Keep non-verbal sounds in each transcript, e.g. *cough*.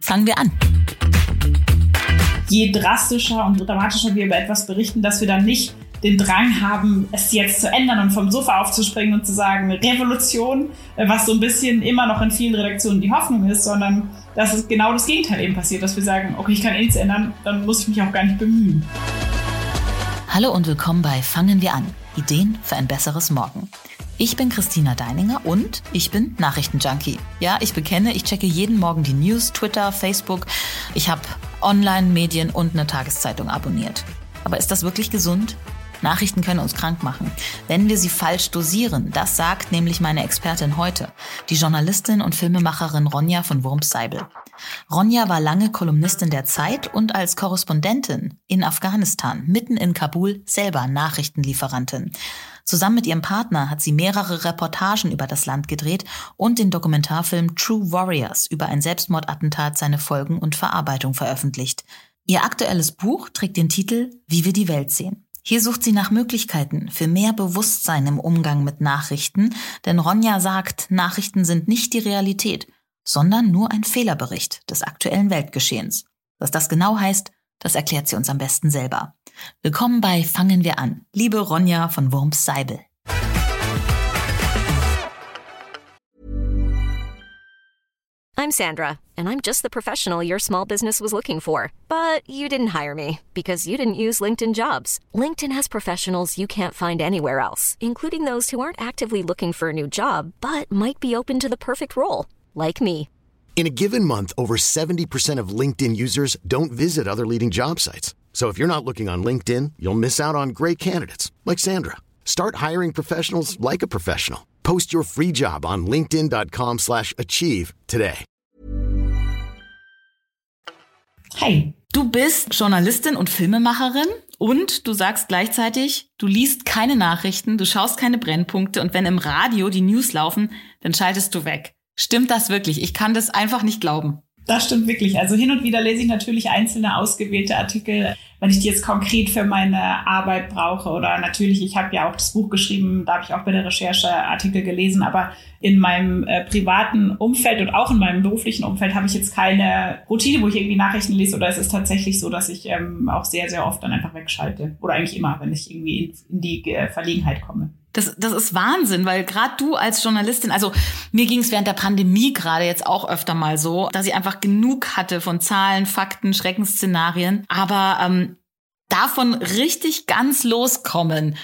Fangen wir an. Je drastischer und dramatischer wir über etwas berichten, dass wir dann nicht den Drang haben, es jetzt zu ändern und vom Sofa aufzuspringen und zu sagen, Revolution, was so ein bisschen immer noch in vielen Redaktionen die Hoffnung ist, sondern dass es genau das Gegenteil eben passiert, dass wir sagen, okay, ich kann eh nichts ändern, dann muss ich mich auch gar nicht bemühen. Hallo und willkommen bei Fangen wir an. Ideen für ein besseres Morgen. Ich bin Christina Deininger und ich bin Nachrichtenjunkie. Ja, ich bekenne, ich checke jeden Morgen die News, Twitter, Facebook. Ich habe Online-Medien und eine Tageszeitung abonniert. Aber ist das wirklich gesund? Nachrichten können uns krank machen, wenn wir sie falsch dosieren. Das sagt nämlich meine Expertin heute, die Journalistin und Filmemacherin Ronja von Wurmseibel. Ronja war lange Kolumnistin der Zeit und als Korrespondentin in Afghanistan, mitten in Kabul, selber Nachrichtenlieferantin. Zusammen mit ihrem Partner hat sie mehrere Reportagen über das Land gedreht und den Dokumentarfilm True Warriors über ein Selbstmordattentat seine Folgen und Verarbeitung veröffentlicht. Ihr aktuelles Buch trägt den Titel Wie wir die Welt sehen. Hier sucht sie nach Möglichkeiten für mehr Bewusstsein im Umgang mit Nachrichten, denn Ronja sagt, Nachrichten sind nicht die Realität, sondern nur ein Fehlerbericht des aktuellen Weltgeschehens. Was das genau heißt, das erklärt sie uns am besten selber. Willkommen bei Fangen wir an, liebe Ronja von Wurms Seibel. I'm Sandra, and I'm just the professional your small business was looking for. But you didn't hire me because you didn't use LinkedIn jobs. LinkedIn has professionals you can't find anywhere else, including those who aren't actively looking for a new job but might be open to the perfect role, like me. In a given month, over 70% of LinkedIn users don't visit other leading job sites. So if you're not looking on LinkedIn, you'll miss out on great candidates like Sandra. Start hiring professionals like a professional. Post your free job on linkedin.com/achieve today. Hey, du bist Journalistin und Filmemacherin und du sagst gleichzeitig, du liest keine Nachrichten, du schaust keine Brennpunkte und wenn im Radio die News laufen, dann schaltest du weg. Stimmt das wirklich? Ich kann das einfach nicht glauben. Das stimmt wirklich. Also hin und wieder lese ich natürlich einzelne ausgewählte Artikel, wenn ich die jetzt konkret für meine Arbeit brauche. Oder natürlich, ich habe ja auch das Buch geschrieben, da habe ich auch bei der Recherche Artikel gelesen. Aber in meinem äh, privaten Umfeld und auch in meinem beruflichen Umfeld habe ich jetzt keine Routine, wo ich irgendwie Nachrichten lese. Oder es ist tatsächlich so, dass ich ähm, auch sehr, sehr oft dann einfach wegschalte. Oder eigentlich immer, wenn ich irgendwie in, in die äh, Verlegenheit komme. Das, das ist Wahnsinn, weil gerade du als Journalistin, also mir ging es während der Pandemie gerade jetzt auch öfter mal so, dass ich einfach genug hatte von Zahlen, Fakten, Schreckensszenarien, aber ähm, davon richtig ganz loskommen.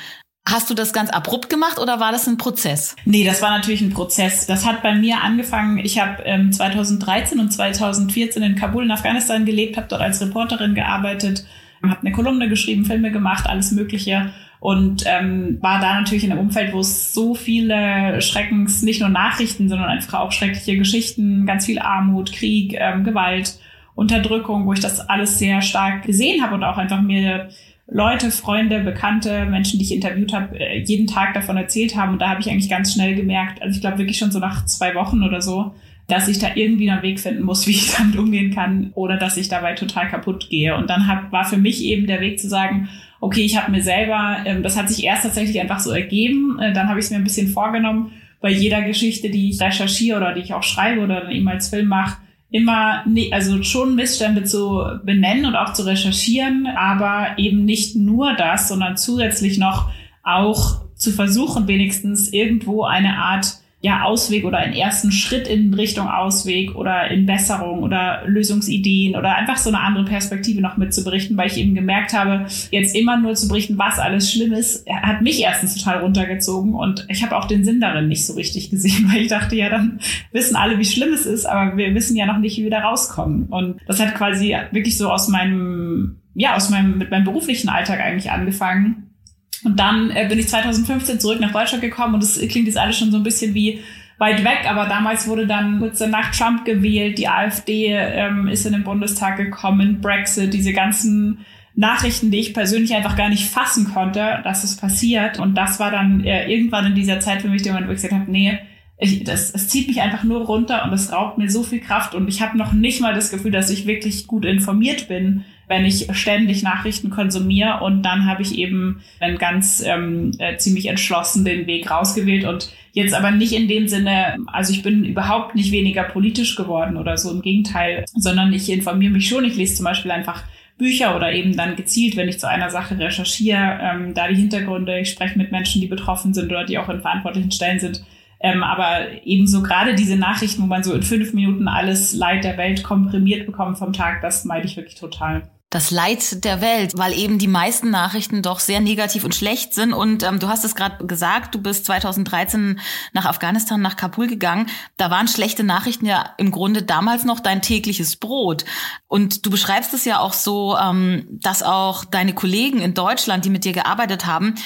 Hast du das ganz abrupt gemacht oder war das ein Prozess? Nee, das war natürlich ein Prozess. Das hat bei mir angefangen. Ich habe ähm, 2013 und 2014 in Kabul in Afghanistan gelebt, habe dort als Reporterin gearbeitet, habe eine Kolumne geschrieben, Filme gemacht, alles Mögliche und ähm, war da natürlich in einem Umfeld, wo es so viele Schreckens, nicht nur Nachrichten, sondern einfach auch schreckliche Geschichten, ganz viel Armut, Krieg, ähm, Gewalt, Unterdrückung, wo ich das alles sehr stark gesehen habe und auch einfach mir Leute, Freunde, Bekannte, Menschen, die ich interviewt habe, äh, jeden Tag davon erzählt haben. Und da habe ich eigentlich ganz schnell gemerkt, also ich glaube wirklich schon so nach zwei Wochen oder so, dass ich da irgendwie einen Weg finden muss, *laughs* wie ich damit umgehen kann, oder dass ich dabei total kaputt gehe. Und dann hab, war für mich eben der Weg zu sagen, okay, ich habe mir selber, ähm, das hat sich erst tatsächlich einfach so ergeben, äh, dann habe ich es mir ein bisschen vorgenommen, bei jeder Geschichte, die ich recherchiere oder die ich auch schreibe oder dann eben als Film mache, immer, ne, also schon Missstände zu benennen und auch zu recherchieren, aber eben nicht nur das, sondern zusätzlich noch auch zu versuchen, wenigstens irgendwo eine Art ja, Ausweg oder einen ersten Schritt in Richtung Ausweg oder in Besserung oder Lösungsideen oder einfach so eine andere Perspektive noch mitzuberichten, weil ich eben gemerkt habe, jetzt immer nur zu berichten, was alles schlimm ist, hat mich erstens total runtergezogen und ich habe auch den Sinn darin nicht so richtig gesehen, *laughs* weil ich dachte, ja, dann wissen alle, wie schlimm es ist, aber wir wissen ja noch nicht, wie wir da rauskommen. Und das hat quasi wirklich so aus meinem, ja, aus meinem, mit meinem beruflichen Alltag eigentlich angefangen und dann äh, bin ich 2015 zurück nach Deutschland gekommen und es klingt jetzt alles schon so ein bisschen wie weit weg, aber damals wurde dann kurz nach Trump gewählt, die AfD ähm, ist in den Bundestag gekommen, Brexit, diese ganzen Nachrichten, die ich persönlich einfach gar nicht fassen konnte, dass es passiert. Und das war dann äh, irgendwann in dieser Zeit für mich der Moment, wo ich gesagt habe, nee, ich, das, es zieht mich einfach nur runter und es raubt mir so viel Kraft und ich habe noch nicht mal das Gefühl, dass ich wirklich gut informiert bin, wenn ich ständig Nachrichten konsumiere und dann habe ich eben dann ganz ähm, äh, ziemlich entschlossen den Weg rausgewählt und jetzt aber nicht in dem Sinne, also ich bin überhaupt nicht weniger politisch geworden oder so, im Gegenteil, sondern ich informiere mich schon, ich lese zum Beispiel einfach Bücher oder eben dann gezielt, wenn ich zu einer Sache recherchiere, ähm, da die Hintergründe, ich spreche mit Menschen, die betroffen sind oder die auch in verantwortlichen Stellen sind, ähm, aber ebenso gerade diese Nachrichten, wo man so in fünf Minuten alles Leid der Welt komprimiert bekommt vom Tag, das meide ich wirklich total das Leid der Welt, weil eben die meisten Nachrichten doch sehr negativ und schlecht sind. Und ähm, du hast es gerade gesagt, du bist 2013 nach Afghanistan, nach Kabul gegangen. Da waren schlechte Nachrichten ja im Grunde damals noch dein tägliches Brot. Und du beschreibst es ja auch so, ähm, dass auch deine Kollegen in Deutschland, die mit dir gearbeitet haben,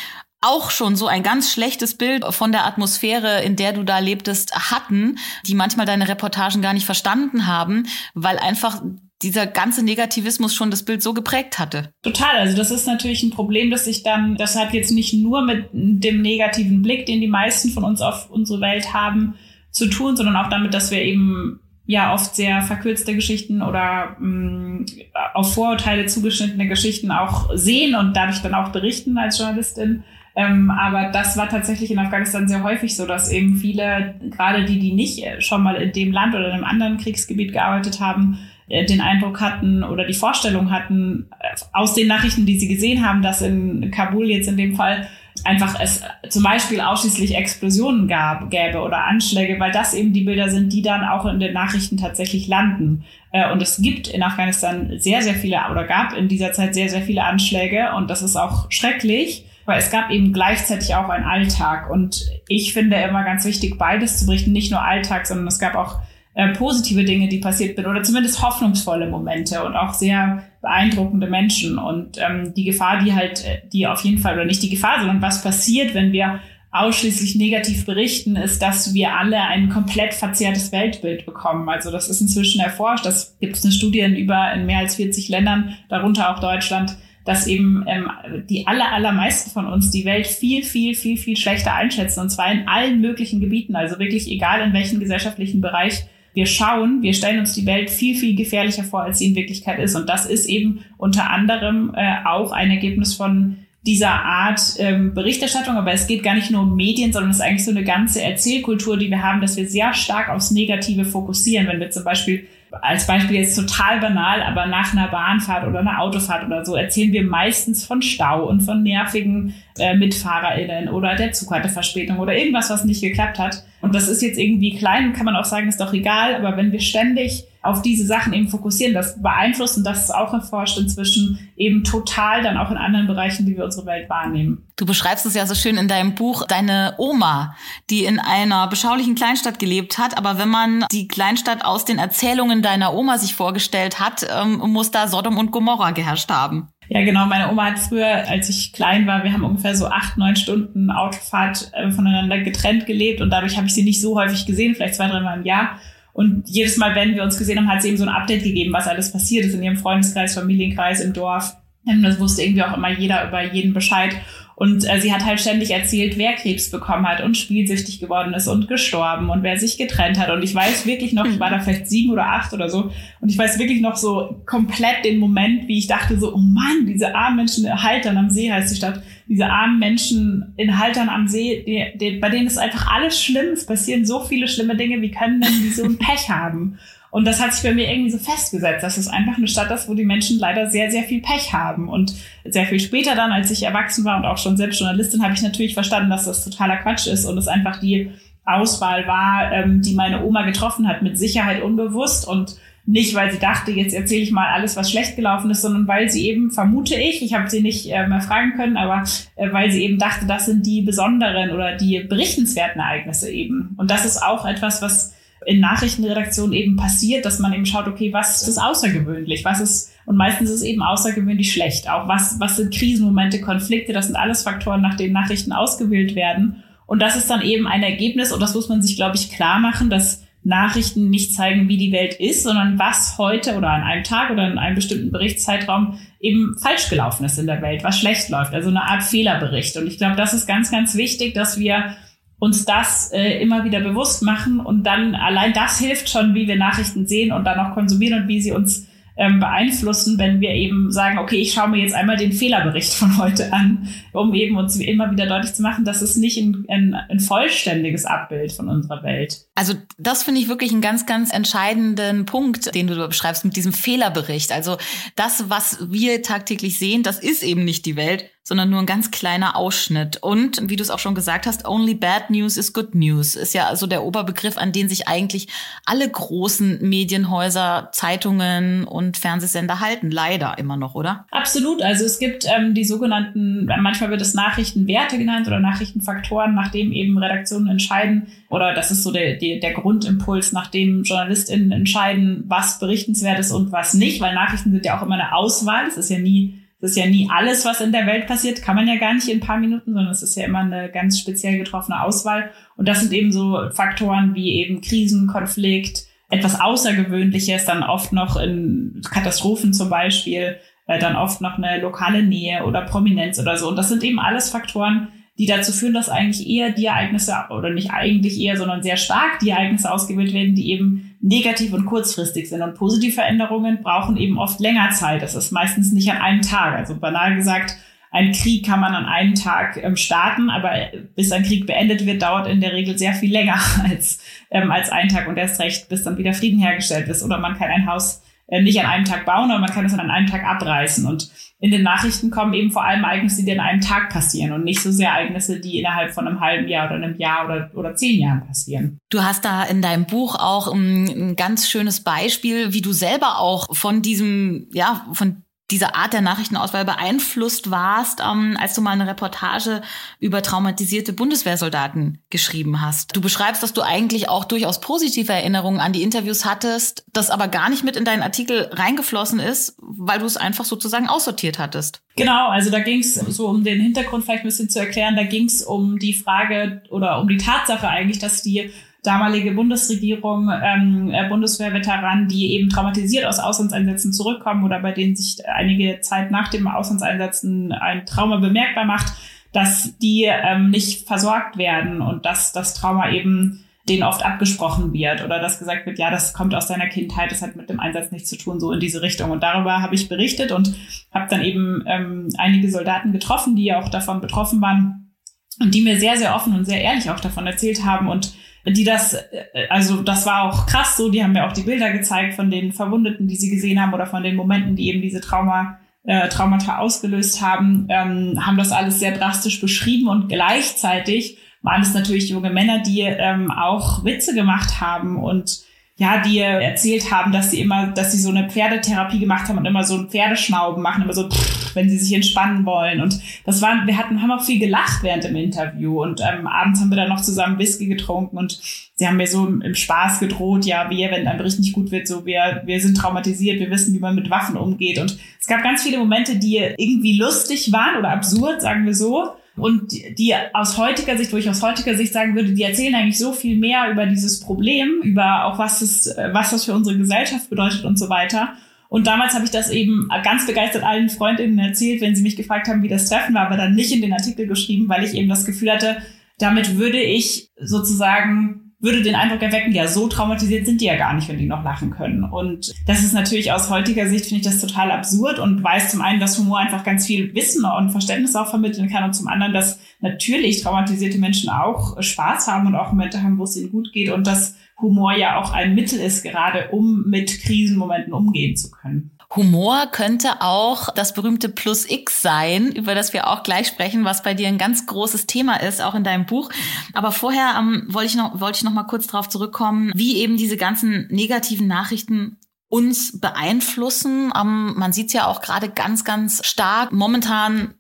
auch schon so ein ganz schlechtes Bild von der Atmosphäre, in der du da lebtest, hatten, die manchmal deine Reportagen gar nicht verstanden haben, weil einfach dieser ganze Negativismus schon das Bild so geprägt hatte. Total. Also das ist natürlich ein Problem, dass sich dann, das hat jetzt nicht nur mit dem negativen Blick, den die meisten von uns auf unsere Welt haben, zu tun, sondern auch damit, dass wir eben ja oft sehr verkürzte Geschichten oder mh, mm, auf Vorurteile zugeschnittene Geschichten auch sehen und dadurch dann auch berichten als Journalistin. Ähm, aber das war tatsächlich in Afghanistan sehr häufig so, dass eben viele, gerade die, die nicht schon mal in dem Land oder in einem anderen Kriegsgebiet gearbeitet haben, äh, den Eindruck hatten oder die Vorstellung hatten, äh, aus den Nachrichten, die sie gesehen haben, dass in Kabul jetzt in dem Fall einfach es zum Beispiel ausschließlich Explosionen gab, gäbe oder Anschläge, weil das eben die Bilder sind, die dann auch in den Nachrichten tatsächlich landen. Äh, und es gibt in Afghanistan sehr, sehr viele oder gab in dieser Zeit sehr, sehr viele Anschläge und das ist auch schrecklich. Aber es gab eben gleichzeitig auch einen Alltag. Und ich finde immer ganz wichtig, beides zu berichten. Nicht nur Alltag, sondern es gab auch äh, positive Dinge, die passiert sind oder zumindest hoffnungsvolle Momente und auch sehr beeindruckende Menschen. Und ähm, die Gefahr, die halt, äh, die auf jeden Fall, oder nicht die Gefahr, sondern was passiert, wenn wir ausschließlich negativ berichten, ist, dass wir alle ein komplett verzerrtes Weltbild bekommen. Also das ist inzwischen erforscht. Das gibt es eine Studie in über in mehr als 40 Ländern, darunter auch Deutschland, dass eben ähm, die aller, allermeisten von uns die Welt viel, viel, viel, viel schlechter einschätzen. Und zwar in allen möglichen Gebieten. Also wirklich egal in welchem gesellschaftlichen Bereich wir schauen, wir stellen uns die Welt viel, viel gefährlicher vor, als sie in Wirklichkeit ist. Und das ist eben unter anderem äh, auch ein Ergebnis von dieser Art ähm, Berichterstattung, aber es geht gar nicht nur um Medien, sondern es ist eigentlich so eine ganze Erzählkultur, die wir haben, dass wir sehr stark aufs Negative fokussieren. Wenn wir zum Beispiel als Beispiel jetzt total banal, aber nach einer Bahnfahrt oder einer Autofahrt oder so erzählen wir meistens von Stau und von nervigen äh, MitfahrerInnen oder der Zug hatte Verspätung oder irgendwas, was nicht geklappt hat. Und das ist jetzt irgendwie klein, kann man auch sagen, ist doch egal, aber wenn wir ständig auf diese Sachen eben fokussieren, das beeinflusst und das ist auch erforscht inzwischen eben total dann auch in anderen Bereichen, wie wir unsere Welt wahrnehmen. Du beschreibst es ja so schön in deinem Buch, deine Oma, die in einer beschaulichen Kleinstadt gelebt hat, aber wenn man die Kleinstadt aus den Erzählungen deiner Oma sich vorgestellt hat, ähm, muss da Sodom und Gomorra geherrscht haben. Ja, genau. Meine Oma hat früher, als ich klein war, wir haben ungefähr so acht, neun Stunden Autofahrt äh, voneinander getrennt gelebt und dadurch habe ich sie nicht so häufig gesehen, vielleicht zwei, dreimal im Jahr. Und jedes Mal, wenn wir uns gesehen haben, hat sie eben so ein Update gegeben, was alles passiert ist in ihrem Freundeskreis, Familienkreis, im Dorf. Und das wusste irgendwie auch immer jeder über jeden Bescheid. Und äh, sie hat halt ständig erzählt, wer Krebs bekommen hat und spielsüchtig geworden ist und gestorben und wer sich getrennt hat. Und ich weiß wirklich noch, ich war da vielleicht sieben oder acht oder so, und ich weiß wirklich noch so komplett den Moment, wie ich dachte so, oh Mann, diese armen Menschen in Haltern am See heißt die Stadt, diese armen Menschen in Haltern am See, die, die, bei denen ist einfach alles schlimm, es passieren so viele schlimme Dinge, wie können denn die so ein Pech haben? Und das hat sich bei mir irgendwie so festgesetzt, dass es einfach eine Stadt ist, wo die Menschen leider sehr, sehr viel Pech haben. Und sehr viel später dann, als ich erwachsen war und auch schon selbst Journalistin, habe ich natürlich verstanden, dass das totaler Quatsch ist und es einfach die Auswahl war, ähm, die meine Oma getroffen hat, mit Sicherheit unbewusst und nicht, weil sie dachte, jetzt erzähle ich mal alles, was schlecht gelaufen ist, sondern weil sie eben, vermute ich, ich habe sie nicht äh, mehr fragen können, aber äh, weil sie eben dachte, das sind die besonderen oder die berichtenswerten Ereignisse eben. Und das ist auch etwas, was in Nachrichtenredaktionen eben passiert, dass man eben schaut, okay, was ist außergewöhnlich, was ist, und meistens ist es eben außergewöhnlich schlecht. Auch was, was sind Krisenmomente, Konflikte, das sind alles Faktoren, nach denen Nachrichten ausgewählt werden. Und das ist dann eben ein Ergebnis, und das muss man sich, glaube ich, klar machen, dass Nachrichten nicht zeigen, wie die Welt ist, sondern was heute oder an einem Tag oder in einem bestimmten Berichtszeitraum eben falsch gelaufen ist in der Welt, was schlecht läuft. Also eine Art Fehlerbericht. Und ich glaube, das ist ganz, ganz wichtig, dass wir uns das äh, immer wieder bewusst machen und dann allein das hilft schon, wie wir Nachrichten sehen und dann auch konsumieren und wie sie uns ähm, beeinflussen, wenn wir eben sagen, okay, ich schaue mir jetzt einmal den Fehlerbericht von heute an, um eben uns immer wieder deutlich zu machen, dass es nicht ein, ein, ein vollständiges Abbild von unserer Welt. Also das finde ich wirklich einen ganz, ganz entscheidenden Punkt, den du beschreibst mit diesem Fehlerbericht. Also das, was wir tagtäglich sehen, das ist eben nicht die Welt, sondern nur ein ganz kleiner Ausschnitt. Und wie du es auch schon gesagt hast, only bad news is good news ist ja also der Oberbegriff, an den sich eigentlich alle großen Medienhäuser, Zeitungen und Fernsehsender halten. Leider immer noch, oder? Absolut. Also es gibt ähm, die sogenannten, manchmal wird es Nachrichtenwerte genannt oder Nachrichtenfaktoren, nachdem eben Redaktionen entscheiden, oder das ist so der, der, der Grundimpuls, nachdem JournalistInnen entscheiden, was berichtenswert ist und was nicht, weil Nachrichten sind ja auch immer eine Auswahl. Es ist ja nie das ist ja nie alles, was in der Welt passiert, kann man ja gar nicht in ein paar Minuten, sondern es ist ja immer eine ganz speziell getroffene Auswahl. Und das sind eben so Faktoren wie eben Krisen, Konflikt, etwas Außergewöhnliches, dann oft noch in Katastrophen zum Beispiel, äh, dann oft noch eine lokale Nähe oder Prominenz oder so. Und das sind eben alles Faktoren, die dazu führen, dass eigentlich eher die Ereignisse, oder nicht eigentlich eher, sondern sehr stark die Ereignisse ausgewählt werden, die eben negativ und kurzfristig sind. Und positive Veränderungen brauchen eben oft länger Zeit. Das ist meistens nicht an einem Tag. Also banal gesagt, ein Krieg kann man an einem Tag ähm, starten, aber bis ein Krieg beendet wird, dauert in der Regel sehr viel länger *laughs* als, ähm, als ein Tag und erst recht, bis dann wieder Frieden hergestellt ist. Oder man kann ein Haus äh, nicht an einem Tag bauen, aber man kann es an einem Tag abreißen. Und in den Nachrichten kommen eben vor allem Ereignisse, die an einem Tag passieren und nicht so sehr Ereignisse, die innerhalb von einem halben Jahr oder einem Jahr oder, oder zehn Jahren passieren. Du hast da in deinem Buch auch ein, ein ganz schönes Beispiel, wie du selber auch von diesem, ja, von diese Art der Nachrichtenauswahl beeinflusst warst, ähm, als du mal eine Reportage über traumatisierte Bundeswehrsoldaten geschrieben hast. Du beschreibst, dass du eigentlich auch durchaus positive Erinnerungen an die Interviews hattest, das aber gar nicht mit in deinen Artikel reingeflossen ist, weil du es einfach sozusagen aussortiert hattest. Genau, also da ging es so um den Hintergrund vielleicht ein bisschen zu erklären, da ging es um die Frage oder um die Tatsache eigentlich, dass die damalige Bundesregierung, ähm, äh, Bundeswehrveteranen, die eben traumatisiert aus Auslandseinsätzen zurückkommen oder bei denen sich einige Zeit nach dem Auslandseinsätzen ein Trauma bemerkbar macht, dass die ähm, nicht versorgt werden und dass das Trauma eben denen oft abgesprochen wird oder dass gesagt wird, ja, das kommt aus deiner Kindheit, das hat mit dem Einsatz nichts zu tun, so in diese Richtung. Und darüber habe ich berichtet und habe dann eben ähm, einige Soldaten getroffen, die ja auch davon betroffen waren und die mir sehr, sehr offen und sehr ehrlich auch davon erzählt haben und die das, äh, also das war auch krass so, die haben mir auch die Bilder gezeigt von den Verwundeten, die sie gesehen haben oder von den Momenten, die eben diese Trauma, äh, Traumata ausgelöst haben, ähm, haben das alles sehr drastisch beschrieben und gleichzeitig waren es natürlich junge Männer, die ähm, auch Witze gemacht haben und ja, die erzählt haben, dass sie immer, dass sie so eine Pferdetherapie gemacht haben und immer so ein Pferdeschnauben machen, immer so, pff, wenn sie sich entspannen wollen. Und das waren, wir hatten, haben auch viel gelacht während dem Interview und ähm, abends haben wir dann noch zusammen Whisky getrunken und sie haben mir so im, im Spaß gedroht, ja, wir, wenn ein Bericht nicht gut wird, so wir, wir sind traumatisiert, wir wissen, wie man mit Waffen umgeht. Und es gab ganz viele Momente, die irgendwie lustig waren oder absurd, sagen wir so und die aus heutiger Sicht, wo ich aus heutiger Sicht sagen würde, die erzählen eigentlich so viel mehr über dieses Problem, über auch was es, was das für unsere Gesellschaft bedeutet und so weiter. Und damals habe ich das eben ganz begeistert allen Freundinnen erzählt, wenn sie mich gefragt haben, wie das Treffen war, aber dann nicht in den Artikel geschrieben, weil ich eben das Gefühl hatte, damit würde ich sozusagen würde den Eindruck erwecken, ja, so traumatisiert sind die ja gar nicht, wenn die noch lachen können. Und das ist natürlich aus heutiger Sicht, finde ich das total absurd und weiß zum einen, dass Humor einfach ganz viel Wissen und Verständnis auch vermitteln kann und zum anderen, dass natürlich traumatisierte Menschen auch Spaß haben und auch Momente haben, wo es ihnen gut geht und dass Humor ja auch ein Mittel ist, gerade um mit Krisenmomenten umgehen zu können. Humor könnte auch das berühmte Plus X sein, über das wir auch gleich sprechen, was bei dir ein ganz großes Thema ist, auch in deinem Buch. Aber vorher ähm, wollte ich noch, wollte ich noch mal kurz darauf zurückkommen, wie eben diese ganzen negativen Nachrichten uns beeinflussen. Ähm, man sieht es ja auch gerade ganz, ganz stark momentan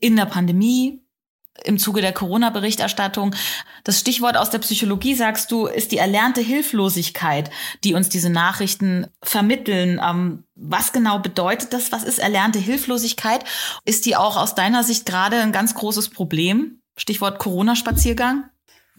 in der Pandemie, im Zuge der Corona-Berichterstattung. Das Stichwort aus der Psychologie, sagst du, ist die erlernte Hilflosigkeit, die uns diese Nachrichten vermitteln. Ähm, was genau bedeutet das? Was ist erlernte Hilflosigkeit? Ist die auch aus deiner Sicht gerade ein ganz großes Problem? Stichwort Corona-Spaziergang?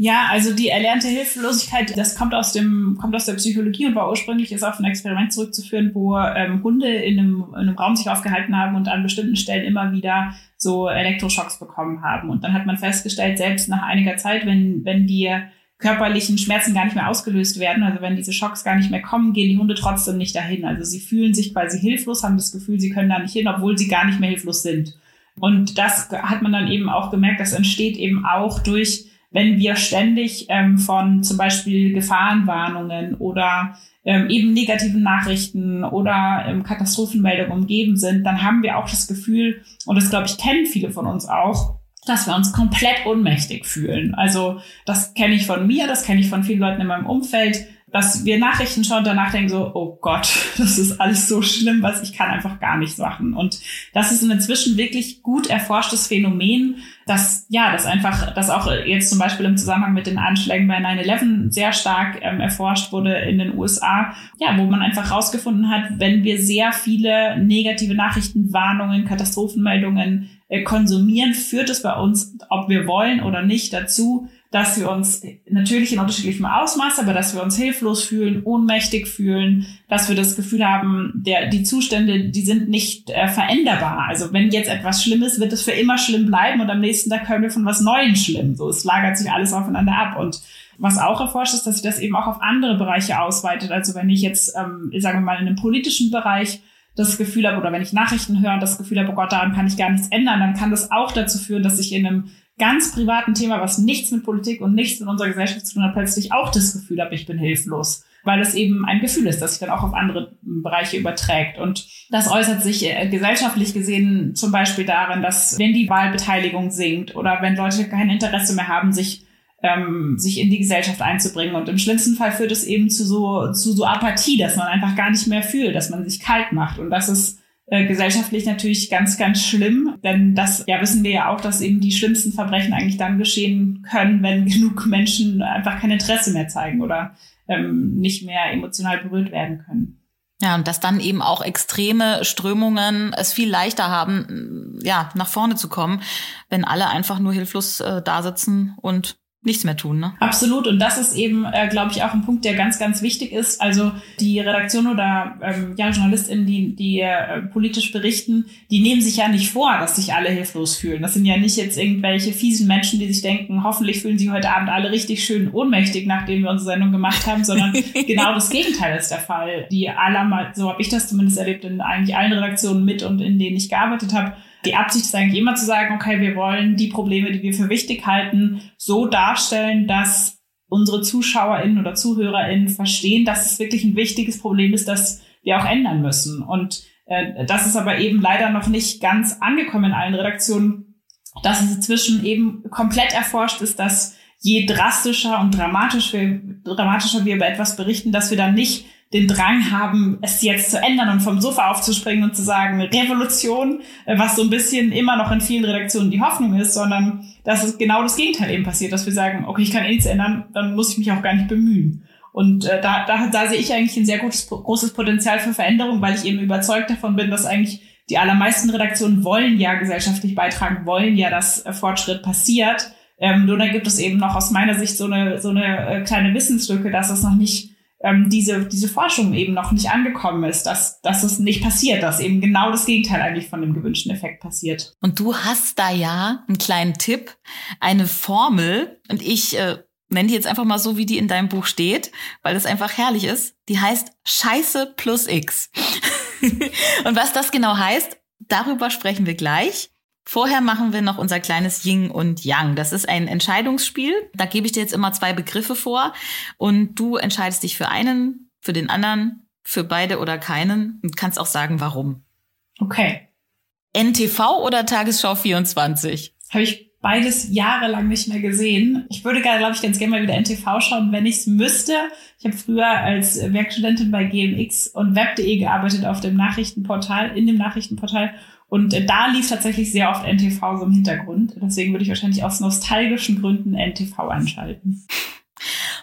Ja, also die erlernte Hilflosigkeit, das kommt aus dem kommt aus der Psychologie und war ursprünglich ist auf ein Experiment zurückzuführen, wo ähm, Hunde in einem, in einem Raum sich aufgehalten haben und an bestimmten Stellen immer wieder so Elektroschocks bekommen haben. Und dann hat man festgestellt, selbst nach einiger Zeit, wenn wenn die körperlichen Schmerzen gar nicht mehr ausgelöst werden, also wenn diese Schocks gar nicht mehr kommen, gehen die Hunde trotzdem nicht dahin. Also sie fühlen sich quasi hilflos, haben das Gefühl, sie können da nicht hin, obwohl sie gar nicht mehr hilflos sind. Und das hat man dann eben auch gemerkt, das entsteht eben auch durch wenn wir ständig ähm, von zum Beispiel Gefahrenwarnungen oder ähm, eben negativen Nachrichten oder ähm, Katastrophenmeldungen umgeben sind, dann haben wir auch das Gefühl, und das glaube ich kennen viele von uns auch, dass wir uns komplett ohnmächtig fühlen. Also das kenne ich von mir, das kenne ich von vielen Leuten in meinem Umfeld, dass wir Nachrichten schauen und danach denken so, oh Gott, *laughs* das ist alles so schlimm, was ich kann einfach gar nichts machen. Und das ist ein inzwischen wirklich gut erforschtes Phänomen, dass, ja, das einfach, das auch jetzt zum Beispiel im Zusammenhang mit den Anschlägen bei 9-11 sehr stark ähm, erforscht wurde in den USA, ja, wo man einfach rausgefunden hat, wenn wir sehr viele negative Nachrichten, Warnungen, Katastrophenmeldungen äh, konsumieren, führt es bei uns, ob wir wollen oder nicht, dazu, dass wir uns natürlich in unterschiedlichem Ausmaß, aber dass wir uns hilflos fühlen, ohnmächtig fühlen, dass wir das Gefühl haben, der, die Zustände, die sind nicht äh, veränderbar. Also wenn jetzt etwas schlimm ist, wird es für immer schlimm bleiben und am nächsten Tag können wir von was Neuem schlimm. So, es lagert sich alles aufeinander ab und was auch erforscht ist, dass sich das eben auch auf andere Bereiche ausweitet. Also wenn ich jetzt, ähm, sagen wir mal, in einem politischen Bereich das Gefühl habe, oder wenn ich Nachrichten höre und das Gefühl habe, oh Gott, daran kann ich gar nichts ändern, dann kann das auch dazu führen, dass ich in einem ganz privaten Thema, was nichts mit Politik und nichts mit unserer Gesellschaft zu tun hat, plötzlich auch das Gefühl habe, ich bin hilflos. Weil es eben ein Gefühl ist, das sich dann auch auf andere Bereiche überträgt. Und das äußert sich äh, gesellschaftlich gesehen zum Beispiel darin, dass wenn die Wahlbeteiligung sinkt oder wenn Leute kein Interesse mehr haben, sich ähm, sich in die Gesellschaft einzubringen. Und im schlimmsten Fall führt es eben zu so, zu so Apathie, dass man einfach gar nicht mehr fühlt, dass man sich kalt macht. Und das ist äh, gesellschaftlich natürlich ganz, ganz schlimm. Denn das, ja, wissen wir ja auch, dass eben die schlimmsten Verbrechen eigentlich dann geschehen können, wenn *laughs* genug Menschen einfach kein Interesse mehr zeigen oder ähm, nicht mehr emotional berührt werden können. Ja, und dass dann eben auch extreme Strömungen es viel leichter haben, ja, nach vorne zu kommen, wenn alle einfach nur hilflos äh, da sitzen und nichts mehr tun. Ne? Absolut. Und das ist eben, äh, glaube ich, auch ein Punkt, der ganz, ganz wichtig ist. Also die Redaktion oder ähm, ja, JournalistInnen, die, die äh, politisch berichten, die nehmen sich ja nicht vor, dass sich alle hilflos fühlen. Das sind ja nicht jetzt irgendwelche fiesen Menschen, die sich denken, hoffentlich fühlen sie heute Abend alle richtig schön ohnmächtig, nachdem wir unsere Sendung gemacht haben, sondern *laughs* genau das Gegenteil ist der Fall. Die aller, so habe ich das zumindest erlebt, in eigentlich allen Redaktionen mit und in denen ich gearbeitet habe, die Absicht ist eigentlich immer zu sagen, okay, wir wollen die Probleme, die wir für wichtig halten, so darstellen, dass unsere ZuschauerInnen oder ZuhörerInnen verstehen, dass es wirklich ein wichtiges Problem ist, das wir auch ändern müssen. Und äh, das ist aber eben leider noch nicht ganz angekommen in allen Redaktionen, dass es inzwischen eben komplett erforscht ist, dass je drastischer und dramatischer wir, dramatischer wir über etwas berichten, dass wir dann nicht den Drang haben, es jetzt zu ändern und vom Sofa aufzuspringen und zu sagen, Revolution, äh, was so ein bisschen immer noch in vielen Redaktionen die Hoffnung ist, sondern dass es genau das Gegenteil eben passiert, dass wir sagen, okay, ich kann eh nichts ändern, dann muss ich mich auch gar nicht bemühen. Und äh, da, da, da sehe ich eigentlich ein sehr gutes, großes Potenzial für Veränderung, weil ich eben überzeugt davon bin, dass eigentlich die allermeisten Redaktionen wollen ja gesellschaftlich beitragen, wollen ja, dass äh, Fortschritt passiert. Ähm, nur dann gibt es eben noch aus meiner Sicht so eine, so eine äh, kleine Wissenslücke, dass es noch nicht ähm, diese, diese Forschung eben noch nicht angekommen ist, dass, dass es nicht passiert, dass eben genau das Gegenteil eigentlich von dem gewünschten Effekt passiert. Und du hast da ja einen kleinen Tipp, eine Formel und ich äh, nenne die jetzt einfach mal so, wie die in deinem Buch steht, weil das einfach herrlich ist. Die heißt Scheiße plus X. *laughs* und was das genau heißt, darüber sprechen wir gleich. Vorher machen wir noch unser kleines Yin und Yang. Das ist ein Entscheidungsspiel. Da gebe ich dir jetzt immer zwei Begriffe vor und du entscheidest dich für einen, für den anderen, für beide oder keinen und kannst auch sagen, warum. Okay. NTV oder Tagesschau 24? Habe ich beides jahrelang nicht mehr gesehen. Ich würde glaube ich, ganz gerne mal wieder NTV schauen, wenn ich es müsste. Ich habe früher als Werkstudentin bei GMX und Web.de gearbeitet auf dem Nachrichtenportal, in dem Nachrichtenportal und da lief tatsächlich sehr oft NTV so im Hintergrund. Deswegen würde ich wahrscheinlich aus nostalgischen Gründen NTV einschalten.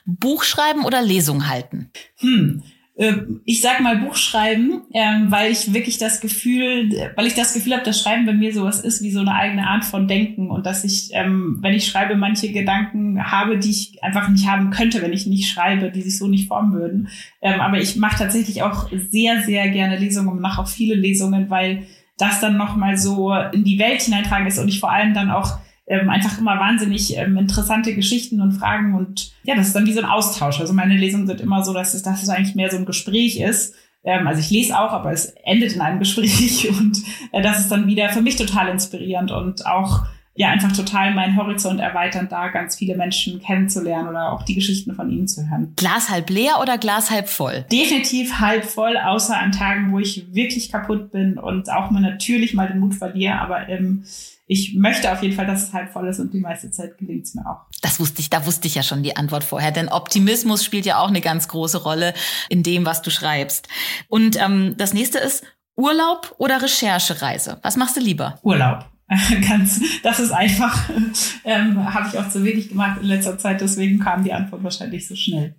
Buch schreiben oder Lesung halten? Hm. äh, ich sag mal Buch schreiben, ähm, weil ich wirklich das Gefühl, weil ich das Gefühl habe, dass Schreiben bei mir sowas ist wie so eine eigene Art von Denken und dass ich, ähm, wenn ich schreibe, manche Gedanken habe, die ich einfach nicht haben könnte, wenn ich nicht schreibe, die sich so nicht formen würden. Ähm, aber ich mache tatsächlich auch sehr, sehr gerne Lesungen und mache auch viele Lesungen, weil das dann nochmal so in die Welt hineintragen ist und ich vor allem dann auch ähm, einfach immer wahnsinnig ähm, interessante Geschichten und Fragen und ja, das ist dann wie so ein Austausch. Also meine Lesungen sind immer so, dass es, dass es eigentlich mehr so ein Gespräch ist. Ähm, also ich lese auch, aber es endet in einem Gespräch *laughs* und äh, das ist dann wieder für mich total inspirierend und auch ja einfach total meinen Horizont erweitern, da ganz viele Menschen kennenzulernen oder auch die Geschichten von ihnen zu hören. Glas halb leer oder Glas halb voll? Definitiv halb voll, außer an Tagen, wo ich wirklich kaputt bin und auch mal natürlich mal den Mut verliere, aber ähm, ich möchte auf jeden Fall, dass es halb voll ist und die meiste Zeit gelingt es mir auch. Das wusste ich, da wusste ich ja schon die Antwort vorher, denn Optimismus spielt ja auch eine ganz große Rolle in dem, was du schreibst. Und ähm, das nächste ist Urlaub oder Recherchereise. Was machst du lieber? Urlaub. *laughs* Ganz, das ist einfach, *laughs* ähm, habe ich auch zu wenig gemacht in letzter Zeit, deswegen kam die Antwort wahrscheinlich so schnell.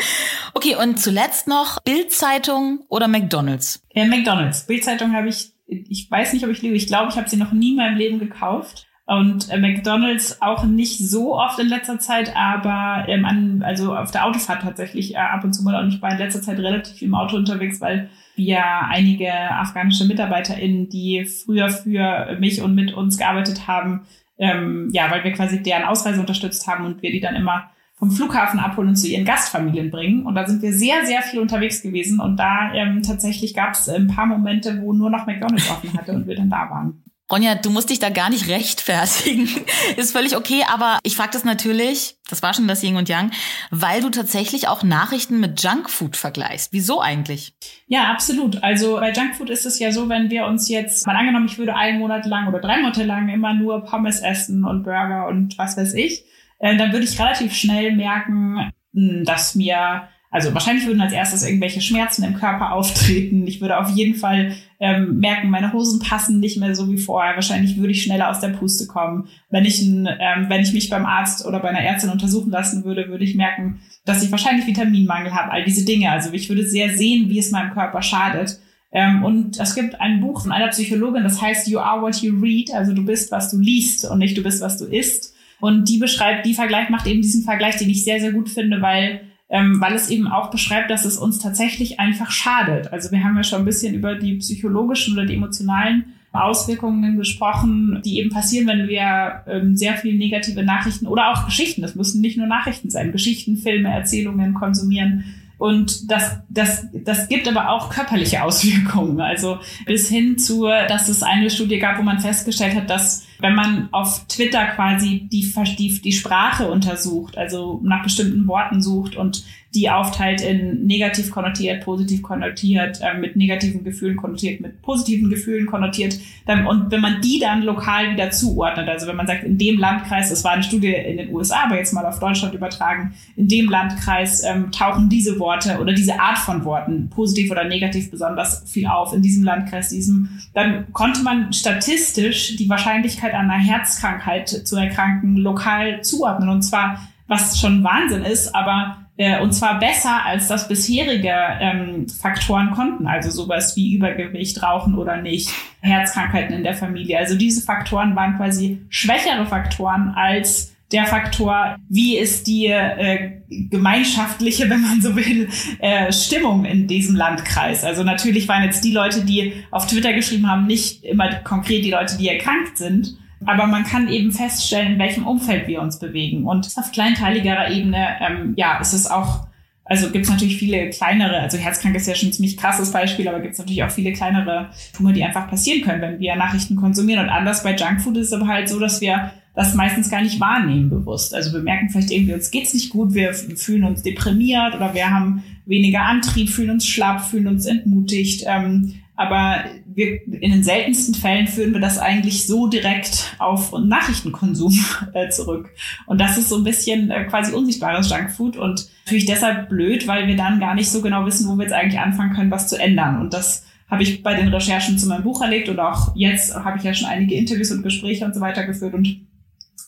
*laughs* okay, und zuletzt noch Bildzeitung oder McDonalds? Ja, McDonalds. Bildzeitung habe ich ich weiß nicht, ob ich lüge, ich glaube, ich habe sie noch nie in meinem Leben gekauft. Und äh, McDonalds auch nicht so oft in letzter Zeit, aber ähm, an, also auf der Autofahrt tatsächlich äh, ab und zu mal. Und ich war in letzter Zeit relativ im Auto unterwegs, weil wir einige afghanische MitarbeiterInnen, die früher für mich und mit uns gearbeitet haben, ähm, ja, weil wir quasi deren Ausreise unterstützt haben und wir die dann immer vom Flughafen abholen und zu ihren Gastfamilien bringen. Und da sind wir sehr, sehr viel unterwegs gewesen. Und da ähm, tatsächlich gab es ein paar Momente, wo nur noch McDonald's offen hatte und wir dann da waren. Ronja, du musst dich da gar nicht rechtfertigen. *laughs* Ist völlig okay, aber ich frage das natürlich, das war schon das Yin und Yang, weil du tatsächlich auch Nachrichten mit Junkfood vergleichst. Wieso eigentlich? Ja, absolut. Also bei Junkfood ist es ja so, wenn wir uns jetzt, mal angenommen, ich würde einen Monat lang oder drei Monate lang immer nur Pommes essen und Burger und was weiß ich, äh, dann würde ich relativ schnell merken, hm, dass mir, also wahrscheinlich würden als erstes irgendwelche Schmerzen im Körper auftreten. Ich würde auf jeden Fall ähm, merken, meine Hosen passen nicht mehr so wie vorher. Wahrscheinlich würde ich schneller aus der Puste kommen. Wenn ich, ein, ähm, wenn ich mich beim Arzt oder bei einer Ärztin untersuchen lassen würde, würde ich merken, dass ich wahrscheinlich Vitaminmangel habe. All diese Dinge. Also ich würde sehr sehen, wie es meinem Körper schadet. Ähm, und es gibt ein Buch von einer Psychologin, das heißt You are what you read. Also du bist, was du liest und nicht du bist, was du isst. Und die beschreibt, die Vergleich macht eben diesen Vergleich, den ich sehr, sehr gut finde, weil ähm, weil es eben auch beschreibt, dass es uns tatsächlich einfach schadet. Also wir haben ja schon ein bisschen über die psychologischen oder die emotionalen Auswirkungen gesprochen, die eben passieren, wenn wir ähm, sehr viele negative Nachrichten oder auch Geschichten, das müssen nicht nur Nachrichten sein, Geschichten, Filme, Erzählungen konsumieren. Und das, das, das gibt aber auch körperliche Auswirkungen. Also bis hin zu, dass es eine Studie gab, wo man festgestellt hat, dass wenn man auf Twitter quasi die, die, die Sprache untersucht, also nach bestimmten Worten sucht und die aufteilt in negativ konnotiert, positiv konnotiert, äh, mit negativen Gefühlen konnotiert, mit positiven Gefühlen konnotiert. Dann, und wenn man die dann lokal wieder zuordnet, also wenn man sagt, in dem Landkreis, das war eine Studie in den USA, aber jetzt mal auf Deutschland übertragen, in dem Landkreis ähm, tauchen diese Worte oder diese Art von Worten, positiv oder negativ, besonders viel auf, in diesem Landkreis, diesem, dann konnte man statistisch die Wahrscheinlichkeit einer Herzkrankheit zu erkranken lokal zuordnen. Und zwar, was schon Wahnsinn ist, aber äh, und zwar besser, als das bisherige ähm, Faktoren konnten, also sowas wie Übergewicht, Rauchen oder nicht, Herzkrankheiten in der Familie. Also diese Faktoren waren quasi schwächere Faktoren als der Faktor, wie ist die äh, gemeinschaftliche, *laughs* wenn man so will, äh, Stimmung in diesem Landkreis. Also natürlich waren jetzt die Leute, die auf Twitter geschrieben haben, nicht immer konkret die Leute, die erkrankt sind, aber man kann eben feststellen, in welchem Umfeld wir uns bewegen. Und auf kleinteiligerer Ebene, ähm, ja, ist es auch, also gibt es natürlich viele kleinere, also Herzkrank ist ja schon ein ziemlich krasses Beispiel, aber gibt es natürlich auch viele kleinere Tumor, die einfach passieren können, wenn wir Nachrichten konsumieren. Und anders bei Junkfood ist es aber halt so, dass wir das meistens gar nicht wahrnehmen bewusst. Also wir merken vielleicht irgendwie, uns geht's nicht gut, wir fühlen uns deprimiert oder wir haben weniger Antrieb, fühlen uns schlapp, fühlen uns entmutigt. Ähm, aber wir, in den seltensten Fällen führen wir das eigentlich so direkt auf Nachrichtenkonsum *laughs* äh, zurück. Und das ist so ein bisschen äh, quasi unsichtbares Junkfood und natürlich deshalb blöd, weil wir dann gar nicht so genau wissen, wo wir jetzt eigentlich anfangen können, was zu ändern. Und das habe ich bei den Recherchen zu meinem Buch erlebt und auch jetzt habe ich ja schon einige Interviews und Gespräche und so weiter geführt und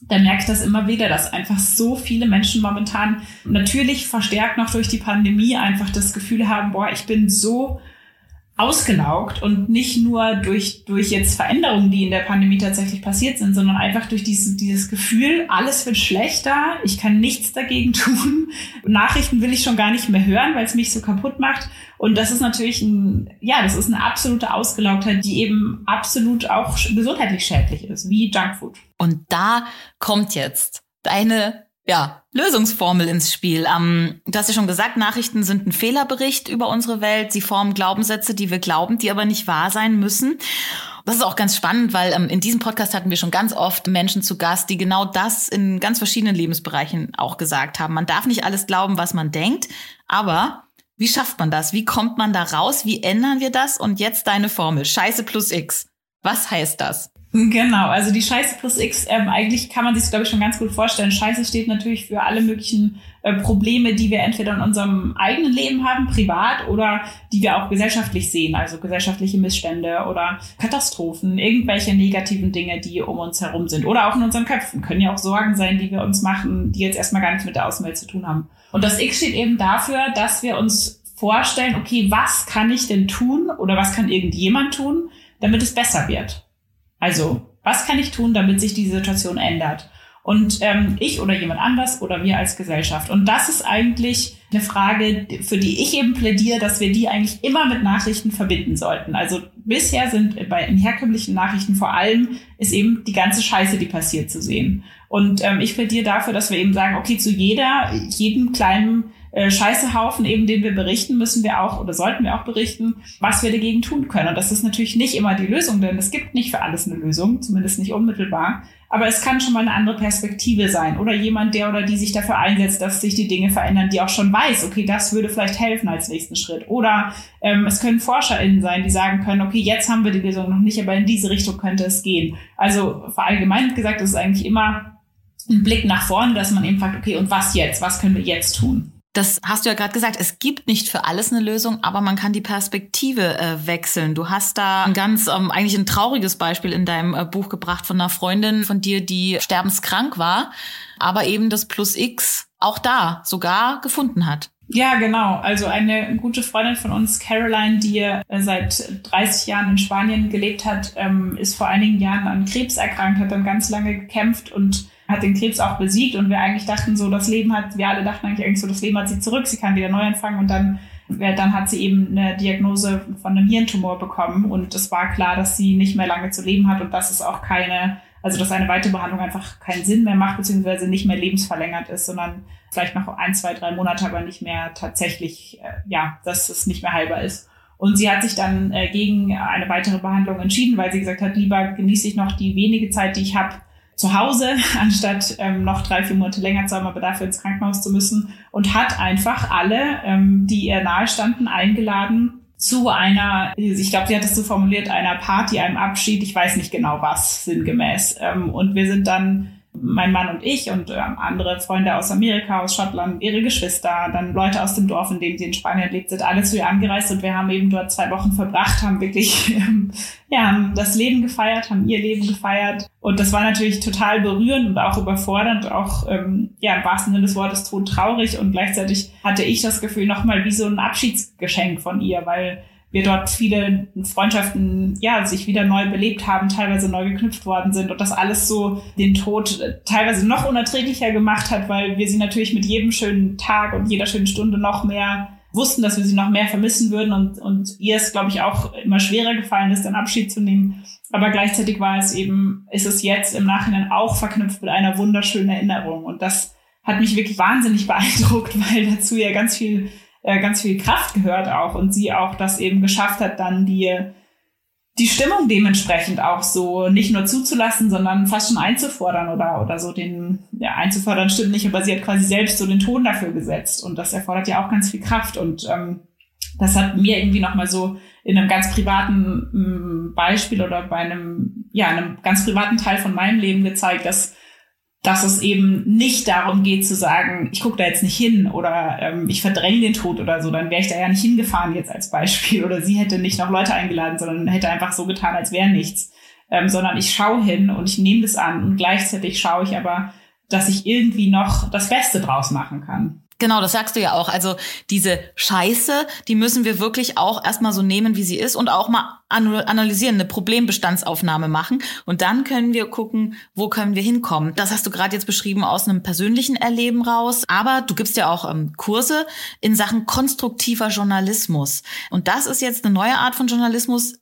da merke ich das immer wieder, dass einfach so viele Menschen momentan natürlich verstärkt noch durch die Pandemie einfach das Gefühl haben, boah, ich bin so ausgelaugt und nicht nur durch, durch jetzt Veränderungen, die in der Pandemie tatsächlich passiert sind, sondern einfach durch dieses, dieses Gefühl, alles wird schlechter, ich kann nichts dagegen *laughs* tun. Nachrichten will ich schon gar nicht mehr hören, weil es mich so kaputt macht. Und das ist natürlich ein, ja, das ist eine absolute Ausgelaugtheit, die eben absolut auch gesundheitlich schädlich ist, wie Junkfood. Und da kommt jetzt deine ja, Lösungsformel ins Spiel. Ähm, du hast ja schon gesagt, Nachrichten sind ein Fehlerbericht über unsere Welt. Sie formen Glaubenssätze, die wir glauben, die aber nicht wahr sein müssen. Das ist auch ganz spannend, weil ähm, in diesem Podcast hatten wir schon ganz oft Menschen zu Gast, die genau das in ganz verschiedenen Lebensbereichen auch gesagt haben. Man darf nicht alles glauben, was man denkt, aber wie schafft man das? Wie kommt man da raus? Wie ändern wir das? Und jetzt deine Formel. Scheiße plus X. Was heißt das? Genau, also die Scheiße plus X, ähm, eigentlich kann man sich glaube ich, schon ganz gut vorstellen. Scheiße steht natürlich für alle möglichen äh, Probleme, die wir entweder in unserem eigenen Leben haben, privat, oder die wir auch gesellschaftlich sehen, also gesellschaftliche Missstände oder Katastrophen, irgendwelche negativen Dinge, die um uns herum sind. Oder auch in unseren Köpfen. Können ja auch Sorgen sein, die wir uns machen, die jetzt erstmal gar nichts mit der Außenwelt zu tun haben. Und das X steht eben dafür, dass wir uns vorstellen, okay, was kann ich denn tun oder was kann irgendjemand tun, damit es besser wird? Also, was kann ich tun, damit sich die Situation ändert? Und ähm, ich oder jemand anders oder wir als Gesellschaft. Und das ist eigentlich eine Frage, für die ich eben plädiere, dass wir die eigentlich immer mit Nachrichten verbinden sollten. Also bisher sind bei in herkömmlichen Nachrichten vor allem ist eben die ganze Scheiße, die passiert, zu sehen. Und ähm, ich plädiere dafür, dass wir eben sagen, okay, zu jeder, jedem kleinen äh, Scheißehaufen, eben den wir berichten, müssen wir auch oder sollten wir auch berichten, was wir dagegen tun können. Und das ist natürlich nicht immer die Lösung, denn es gibt nicht für alles eine Lösung, zumindest nicht unmittelbar. Aber es kann schon mal eine andere Perspektive sein oder jemand, der oder die sich dafür einsetzt, dass sich die Dinge verändern, die auch schon weiß, okay, das würde vielleicht helfen als nächsten Schritt. Oder ähm, es können ForscherInnen sein, die sagen können, okay, jetzt haben wir die Lösung noch nicht, aber in diese Richtung könnte es gehen. Also verallgemeinert gesagt, ist es eigentlich immer ein Blick nach vorne, dass man eben fragt, okay, und was jetzt? Was können wir jetzt tun? Das hast du ja gerade gesagt, es gibt nicht für alles eine Lösung, aber man kann die Perspektive äh, wechseln. Du hast da ein ganz, ähm, eigentlich ein trauriges Beispiel in deinem äh, Buch gebracht von einer Freundin von dir, die sterbenskrank war, aber eben das Plus X auch da sogar gefunden hat. Ja, genau. Also eine gute Freundin von uns, Caroline, die äh, seit 30 Jahren in Spanien gelebt hat, ähm, ist vor einigen Jahren an Krebs erkrankt, hat dann ganz lange gekämpft und hat den Krebs auch besiegt und wir eigentlich dachten so, das Leben hat, wir alle dachten eigentlich, eigentlich so, das Leben hat sie zurück, sie kann wieder neu anfangen und dann, dann hat sie eben eine Diagnose von einem Hirntumor bekommen und es war klar, dass sie nicht mehr lange zu leben hat und dass es auch keine, also dass eine weitere Behandlung einfach keinen Sinn mehr macht, beziehungsweise nicht mehr lebensverlängert ist, sondern vielleicht noch ein, zwei, drei Monate, aber nicht mehr tatsächlich, äh, ja, dass es nicht mehr heilbar ist. Und sie hat sich dann äh, gegen eine weitere Behandlung entschieden, weil sie gesagt hat, lieber genieße ich noch die wenige Zeit, die ich habe, zu Hause, *laughs* anstatt ähm, noch drei, vier Monate länger zu haben, aber dafür ins Krankenhaus zu müssen. Und hat einfach alle, ähm, die ihr nahestanden, eingeladen zu einer, ich glaube, sie hat es so formuliert, einer Party, einem Abschied, ich weiß nicht genau was, sinngemäß. Ähm, und wir sind dann mein Mann und ich und äh, andere Freunde aus Amerika, aus Schottland, ihre Geschwister, dann Leute aus dem Dorf, in dem sie in Spanien lebt, sind alle zu ihr angereist und wir haben eben dort zwei Wochen verbracht, haben wirklich ähm, ja, haben das Leben gefeiert, haben ihr Leben gefeiert. Und das war natürlich total berührend und auch überfordernd, auch ähm, ja im wahrsten Sinne des Wortes todtraurig. Und gleichzeitig hatte ich das Gefühl nochmal wie so ein Abschiedsgeschenk von ihr, weil wir dort viele Freundschaften ja sich wieder neu belebt haben, teilweise neu geknüpft worden sind und das alles so den Tod teilweise noch unerträglicher gemacht hat, weil wir sie natürlich mit jedem schönen Tag und jeder schönen Stunde noch mehr wussten, dass wir sie noch mehr vermissen würden und, und ihr es, glaube ich, auch immer schwerer gefallen ist, dann Abschied zu nehmen. Aber gleichzeitig war es eben, ist es jetzt im Nachhinein auch verknüpft mit einer wunderschönen Erinnerung. Und das hat mich wirklich wahnsinnig *laughs* beeindruckt, weil dazu ja ganz viel äh, ganz viel Kraft gehört auch und sie auch das eben geschafft hat, dann die, die Stimmung dementsprechend auch so nicht nur zuzulassen, sondern fast schon einzufordern oder, oder so den, ja, einzufordern stimmt nicht, aber sie hat quasi selbst so den Ton dafür gesetzt und das erfordert ja auch ganz viel Kraft und ähm, das hat mir irgendwie nochmal so in einem ganz privaten ähm, Beispiel oder bei einem, ja, einem ganz privaten Teil von meinem Leben gezeigt, dass dass es eben nicht darum geht zu sagen, ich gucke da jetzt nicht hin oder ähm, ich verdränge den Tod oder so, dann wäre ich da ja nicht hingefahren jetzt als Beispiel oder sie hätte nicht noch Leute eingeladen, sondern hätte einfach so getan, als wäre nichts. ähm, sondern ich schaue hin und ich nehme das an und gleichzeitig schaue ich aber, dass ich irgendwie noch das Beste draus machen kann. Genau, das sagst du ja auch. Also diese Scheiße, die müssen wir wirklich auch erstmal so nehmen, wie sie ist und auch mal analysieren, eine Problembestandsaufnahme machen. Und dann können wir gucken, wo können wir hinkommen. Das hast du gerade jetzt beschrieben aus einem persönlichen Erleben raus. Aber du gibst ja auch ähm, Kurse in Sachen konstruktiver Journalismus. Und das ist jetzt eine neue Art von Journalismus,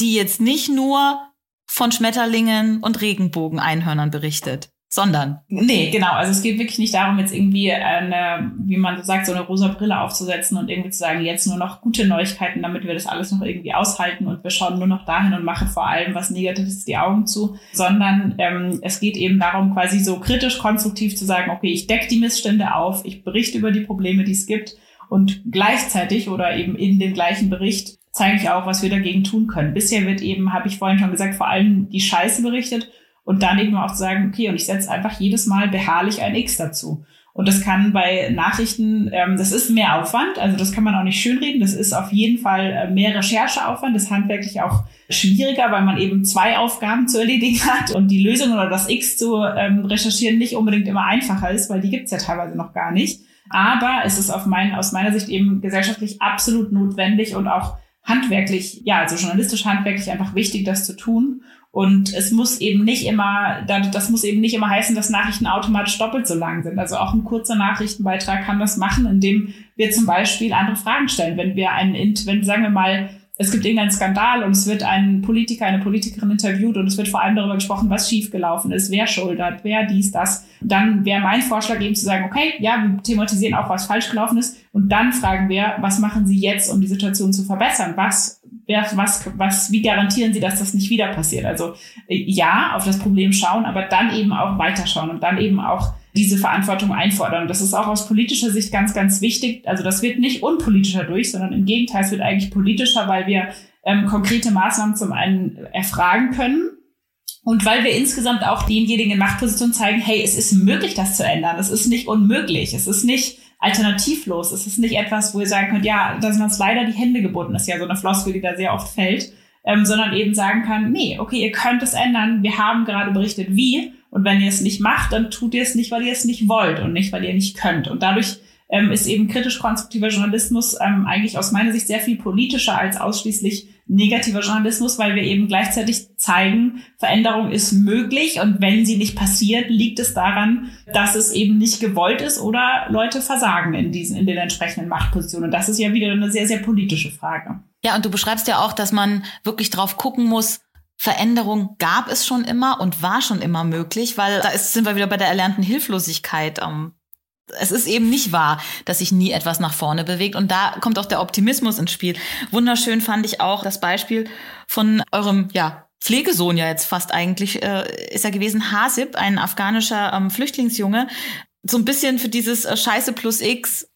die jetzt nicht nur von Schmetterlingen und Regenbogeneinhörnern berichtet sondern. Nee, genau. Also es geht wirklich nicht darum, jetzt irgendwie eine, wie man so sagt, so eine rosa Brille aufzusetzen und irgendwie zu sagen, jetzt nur noch gute Neuigkeiten, damit wir das alles noch irgendwie aushalten und wir schauen nur noch dahin und machen vor allem was Negatives die Augen zu, sondern ähm, es geht eben darum, quasi so kritisch konstruktiv zu sagen, okay, ich decke die Missstände auf, ich berichte über die Probleme, die es gibt und gleichzeitig oder eben in dem gleichen Bericht zeige ich auch, was wir dagegen tun können. Bisher wird eben, habe ich vorhin schon gesagt, vor allem die Scheiße berichtet und dann eben auch zu sagen, okay, und ich setze einfach jedes Mal beharrlich ein X dazu. Und das kann bei Nachrichten, ähm, das ist mehr Aufwand, also das kann man auch nicht schönreden. Das ist auf jeden Fall äh, mehr Rechercheaufwand, das ist handwerklich auch schwieriger, weil man eben zwei Aufgaben zu erledigen hat und die Lösung oder das X zu ähm, recherchieren nicht unbedingt immer einfacher ist, weil die gibt's ja teilweise noch gar nicht. Aber es ist auf mein, aus meiner Sicht eben gesellschaftlich absolut notwendig und auch handwerklich, ja, also journalistisch handwerklich einfach wichtig, das zu tun. Und es muss eben nicht immer, das muss eben nicht immer heißen, dass Nachrichten automatisch doppelt so lang sind. Also auch ein kurzer Nachrichtenbeitrag kann das machen, indem wir zum Beispiel andere Fragen stellen. Wenn wir einen, wenn, sagen wir mal, es gibt irgendeinen Skandal und es wird ein Politiker, eine Politikerin interviewt und es wird vor allem darüber gesprochen, was schiefgelaufen ist, wer schuldet, wer dies, das. Dann wäre mein Vorschlag eben zu sagen, okay, ja, wir thematisieren auch, was falsch gelaufen ist und dann fragen wir, was machen Sie jetzt, um die Situation zu verbessern? Was, was, was, wie garantieren Sie, dass das nicht wieder passiert? Also äh, ja, auf das Problem schauen, aber dann eben auch weiterschauen und dann eben auch diese Verantwortung einfordern. das ist auch aus politischer Sicht ganz, ganz wichtig. Also das wird nicht unpolitischer durch, sondern im Gegenteil, es wird eigentlich politischer, weil wir ähm, konkrete Maßnahmen zum einen erfragen können und weil wir insgesamt auch denjenigen in Machtposition zeigen, hey, es ist möglich, das zu ändern. Es ist nicht unmöglich. Es ist nicht alternativlos. Es ist nicht etwas, wo ihr sagen könnt, ja, da sind uns leider die Hände gebunden. Das ist ja so eine Floskel, die da sehr oft fällt. Ähm, sondern eben sagen kann, nee, okay, ihr könnt es ändern. Wir haben gerade berichtet, wie. Und wenn ihr es nicht macht, dann tut ihr es nicht, weil ihr es nicht wollt und nicht, weil ihr nicht könnt. Und dadurch ähm, ist eben kritisch-konstruktiver Journalismus ähm, eigentlich aus meiner Sicht sehr viel politischer als ausschließlich negativer Journalismus, weil wir eben gleichzeitig zeigen, Veränderung ist möglich und wenn sie nicht passiert, liegt es daran, dass es eben nicht gewollt ist oder Leute versagen in diesen, in den entsprechenden Machtpositionen. Und das ist ja wieder eine sehr, sehr politische Frage. Ja, und du beschreibst ja auch, dass man wirklich drauf gucken muss, Veränderung gab es schon immer und war schon immer möglich, weil da ist, sind wir wieder bei der erlernten Hilflosigkeit. Ähm, es ist eben nicht wahr, dass sich nie etwas nach vorne bewegt. Und da kommt auch der Optimismus ins Spiel. Wunderschön fand ich auch das Beispiel von eurem, ja, Pflegesohn ja jetzt fast eigentlich, äh, ist er gewesen, Hasib, ein afghanischer ähm, Flüchtlingsjunge. So ein bisschen für dieses äh, Scheiße plus X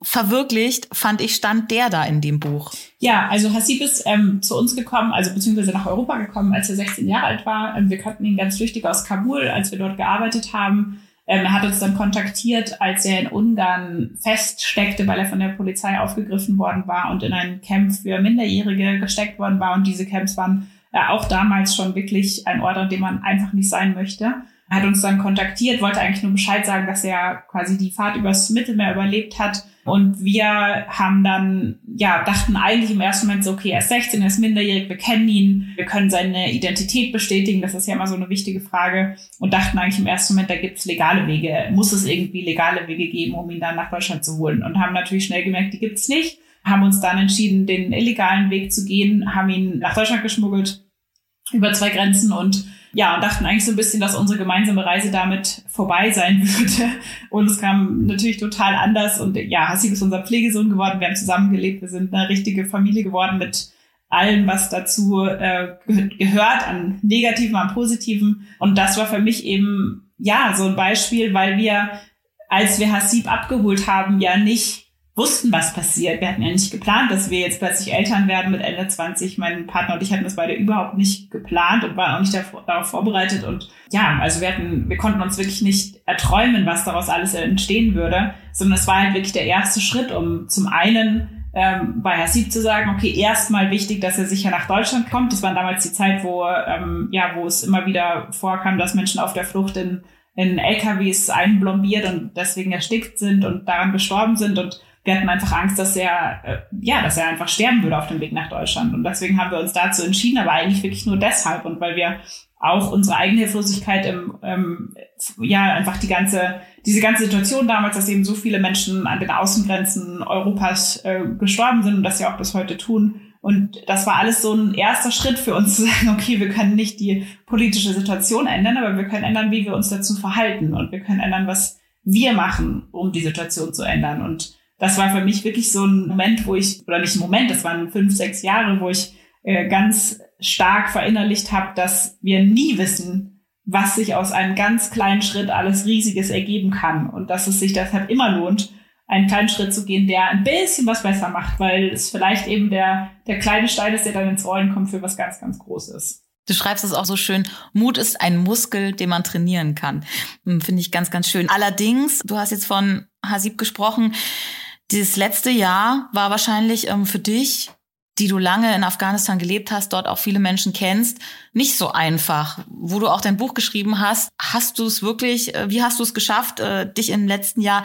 verwirklicht, fand ich, stand der da in dem Buch. Ja, also Hasib ist ähm, zu uns gekommen, also beziehungsweise nach Europa gekommen, als er 16 Jahre alt war. Ähm, wir kannten ihn ganz flüchtig aus Kabul, als wir dort gearbeitet haben. Ähm, er hat uns dann kontaktiert, als er in Ungarn feststeckte, weil er von der Polizei aufgegriffen worden war und in ein Camp für Minderjährige gesteckt worden war. Und diese Camps waren äh, auch damals schon wirklich ein Ort, an dem man einfach nicht sein möchte. Er hat uns dann kontaktiert, wollte eigentlich nur Bescheid sagen, dass er quasi die Fahrt übers Mittelmeer überlebt hat und wir haben dann, ja, dachten eigentlich im ersten Moment so, okay, er ist 16, er ist minderjährig, wir kennen ihn, wir können seine Identität bestätigen, das ist ja immer so eine wichtige Frage. Und dachten eigentlich im ersten Moment, da gibt es legale Wege, muss es irgendwie legale Wege geben, um ihn dann nach Deutschland zu holen. Und haben natürlich schnell gemerkt, die gibt es nicht. Haben uns dann entschieden, den illegalen Weg zu gehen, haben ihn nach Deutschland geschmuggelt über zwei Grenzen und ja, und dachten eigentlich so ein bisschen, dass unsere gemeinsame Reise damit vorbei sein *laughs* würde. Und es kam natürlich total anders. Und ja, Hassi ist unser Pflegesohn geworden. Wir haben zusammengelebt. Wir sind eine richtige Familie geworden mit allem, was dazu äh, gehört, an Negativen, an Positiven. Und das war für mich eben, ja, so ein Beispiel, weil wir, als wir Hassib abgeholt haben, ja nicht wussten, was passiert. Wir hatten ja nicht geplant, dass wir jetzt plötzlich Eltern werden mit Ende 20. Mein Partner und ich hatten das beide überhaupt nicht geplant und waren auch nicht darauf vorbereitet. Und ja, also wir hatten, wir konnten uns wirklich nicht erträumen, was daraus alles entstehen würde, sondern es war halt wirklich der erste Schritt, um zum einen ähm, bei Hasib zu sagen, okay, erstmal wichtig, dass er sicher nach Deutschland kommt. Das war damals die Zeit, wo, ähm, ja, wo es immer wieder vorkam, dass Menschen auf der Flucht in, in LKWs einblombiert und deswegen erstickt sind und daran gestorben sind. Und wir hatten einfach Angst, dass er, äh, ja, dass er einfach sterben würde auf dem Weg nach Deutschland. Und deswegen haben wir uns dazu entschieden, aber eigentlich wirklich nur deshalb und weil wir auch unsere eigene Hilflosigkeit im, ähm, ja, einfach die ganze, diese ganze Situation damals, dass eben so viele Menschen an den Außengrenzen Europas äh, gestorben sind und das ja auch bis heute tun. Und das war alles so ein erster Schritt für uns zu sagen, *laughs* okay, wir können nicht die politische Situation ändern, aber wir können ändern, wie wir uns dazu verhalten und wir können ändern, was wir machen, um die Situation zu ändern. Und das war für mich wirklich so ein Moment, wo ich, oder nicht ein Moment, das waren fünf, sechs Jahre, wo ich äh, ganz stark verinnerlicht habe, dass wir nie wissen, was sich aus einem ganz kleinen Schritt alles Riesiges ergeben kann und dass es sich deshalb immer lohnt, einen kleinen Schritt zu gehen, der ein bisschen was besser macht, weil es vielleicht eben der, der kleine Stein ist, der dann ins Rollen kommt für was ganz, ganz Großes. Du schreibst es auch so schön, Mut ist ein Muskel, den man trainieren kann. Hm, finde ich ganz, ganz schön. Allerdings, du hast jetzt von Hasib gesprochen, dieses letzte Jahr war wahrscheinlich ähm, für dich die du lange in Afghanistan gelebt hast, dort auch viele Menschen kennst, nicht so einfach. Wo du auch dein Buch geschrieben hast, hast du es wirklich, äh, wie hast du es geschafft, äh, dich im letzten Jahr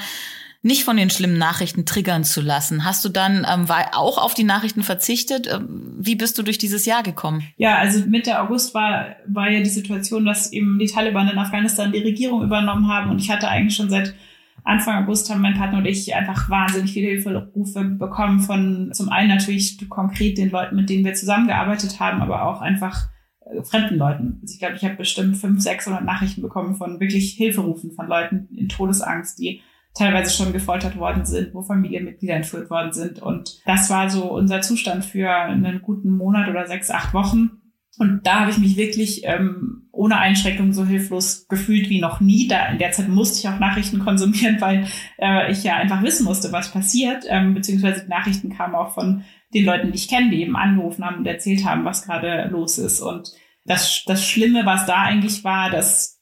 nicht von den schlimmen Nachrichten triggern zu lassen? Hast du dann ähm, auch auf die Nachrichten verzichtet? Ähm, wie bist du durch dieses Jahr gekommen? Ja, also Mitte August war, war ja die Situation, dass eben die Taliban in Afghanistan die Regierung übernommen haben und ich hatte eigentlich schon seit Anfang August haben mein Partner und ich einfach wahnsinnig viele Hilferufe bekommen von zum einen natürlich konkret den Leuten, mit denen wir zusammengearbeitet haben, aber auch einfach äh, fremden Leuten. Also ich glaube, ich habe bestimmt 500, 600 Nachrichten bekommen von wirklich Hilferufen von Leuten in Todesangst, die teilweise schon gefoltert worden sind, wo Familienmitglieder entführt worden sind. Und das war so unser Zustand für einen guten Monat oder sechs, acht Wochen. Und da habe ich mich wirklich ähm, ohne Einschränkung so hilflos gefühlt wie noch nie. Da in der Zeit musste ich auch Nachrichten konsumieren, weil äh, ich ja einfach wissen musste, was passiert. Ähm, beziehungsweise Nachrichten kamen auch von den Leuten, die ich kenne, die eben angerufen haben und erzählt haben, was gerade los ist. Und das, das Schlimme, was da eigentlich war, das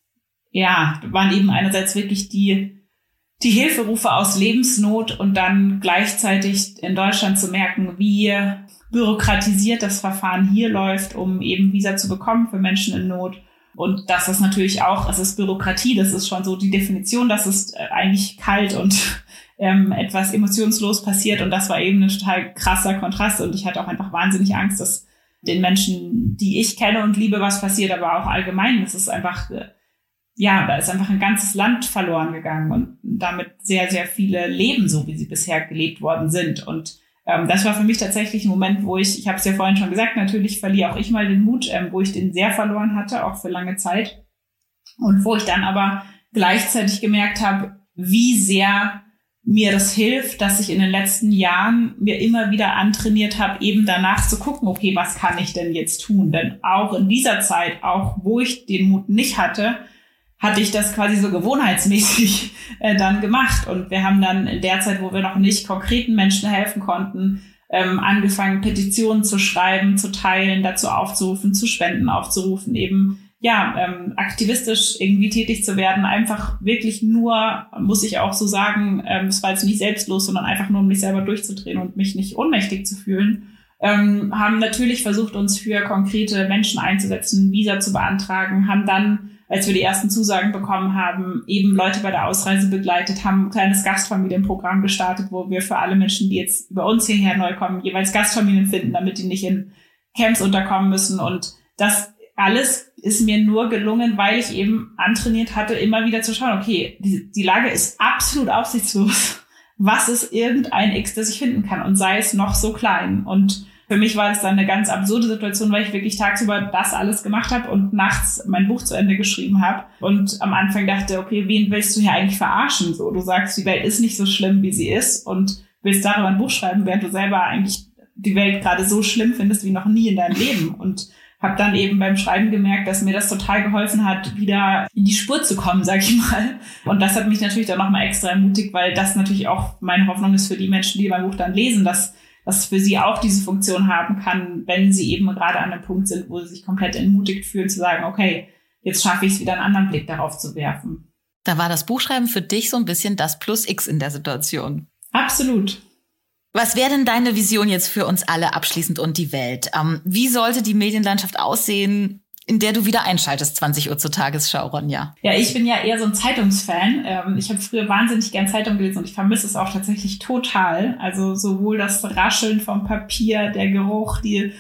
ja, waren eben einerseits wirklich die die Hilferufe aus Lebensnot und dann gleichzeitig in Deutschland zu merken, wie bürokratisiert das Verfahren hier läuft, um eben Visa zu bekommen für Menschen in Not. Und das ist natürlich auch, es ist Bürokratie, das ist schon so die Definition, dass es äh, eigentlich kalt und *laughs* ähm, etwas emotionslos passiert. Und das war eben ein total krasser Kontrast. Und ich hatte auch einfach wahnsinnig Angst, dass den Menschen, die ich kenne und liebe, was passiert, aber auch allgemein. Das ist einfach, äh, ja, da ist einfach ein ganzes Land verloren gegangen und damit sehr, sehr viele Leben, so wie sie bisher gelebt worden sind. Und ähm, das war für mich tatsächlich ein Moment, wo ich, ich habe es ja vorhin schon gesagt, natürlich verliere auch ich mal den Mut, ähm, wo ich den sehr verloren hatte, auch für lange Zeit. Und wo ich dann aber gleichzeitig gemerkt habe, wie sehr mir das hilft, dass ich in den letzten Jahren mir immer wieder antrainiert habe, eben danach zu gucken, okay, was kann ich denn jetzt tun? Denn auch in dieser Zeit, auch wo ich den Mut nicht hatte, hatte ich das quasi so gewohnheitsmäßig *laughs* äh, dann gemacht. Und wir haben dann in der Zeit, wo wir noch nicht konkreten Menschen helfen konnten, ähm, angefangen, Petitionen zu schreiben, zu teilen, dazu aufzurufen, zu Spenden aufzurufen, eben ja, ähm, aktivistisch irgendwie tätig zu werden, einfach wirklich nur, muss ich auch so sagen, ähm, es war jetzt nicht selbstlos, sondern einfach nur, um mich selber durchzudrehen und mich nicht ohnmächtig zu fühlen. Ähm, haben natürlich versucht, uns für konkrete Menschen einzusetzen, Visa zu beantragen, haben dann als wir die ersten Zusagen bekommen haben, eben Leute bei der Ausreise begleitet, haben ein kleines Gastfamilienprogramm gestartet, wo wir für alle Menschen, die jetzt über uns hierher neu kommen, jeweils Gastfamilien finden, damit die nicht in Camps unterkommen müssen. Und das alles ist mir nur gelungen, weil ich eben antrainiert hatte, immer wieder zu schauen, okay, die, die Lage ist absolut aussichtslos. Was ist irgendein X, das ich finden kann? Und sei es noch so klein. Und für mich war das dann eine ganz absurde Situation, weil ich wirklich tagsüber das alles gemacht habe und nachts mein Buch zu Ende geschrieben habe und am Anfang dachte, okay, wen willst du hier eigentlich verarschen? So, du sagst, die Welt ist nicht so schlimm, wie sie ist und willst darüber ein Buch schreiben, während du selber eigentlich die Welt gerade so schlimm findest wie noch nie in deinem Leben und habe dann eben beim Schreiben gemerkt, dass mir das total geholfen hat, wieder in die Spur zu kommen, sag ich mal. Und das hat mich natürlich dann nochmal extra ermutigt, weil das natürlich auch meine Hoffnung ist für die Menschen, die mein Buch dann lesen, dass was für sie auch diese Funktion haben kann, wenn sie eben gerade an einem Punkt sind, wo sie sich komplett entmutigt fühlen, zu sagen, okay, jetzt schaffe ich es wieder einen anderen Blick darauf zu werfen. Da war das Buchschreiben für dich so ein bisschen das Plus X in der Situation. Absolut. Was wäre denn deine Vision jetzt für uns alle abschließend und die Welt? Ähm, wie sollte die Medienlandschaft aussehen, in der du wieder einschaltest, 20 Uhr zur Tagesschau, Ronja? Ja, ich bin ja eher so ein Zeitungsfan. Ähm, ich habe früher wahnsinnig gern Zeitung gelesen und ich vermisse es auch tatsächlich total. Also sowohl das Rascheln vom Papier, der Geruch, die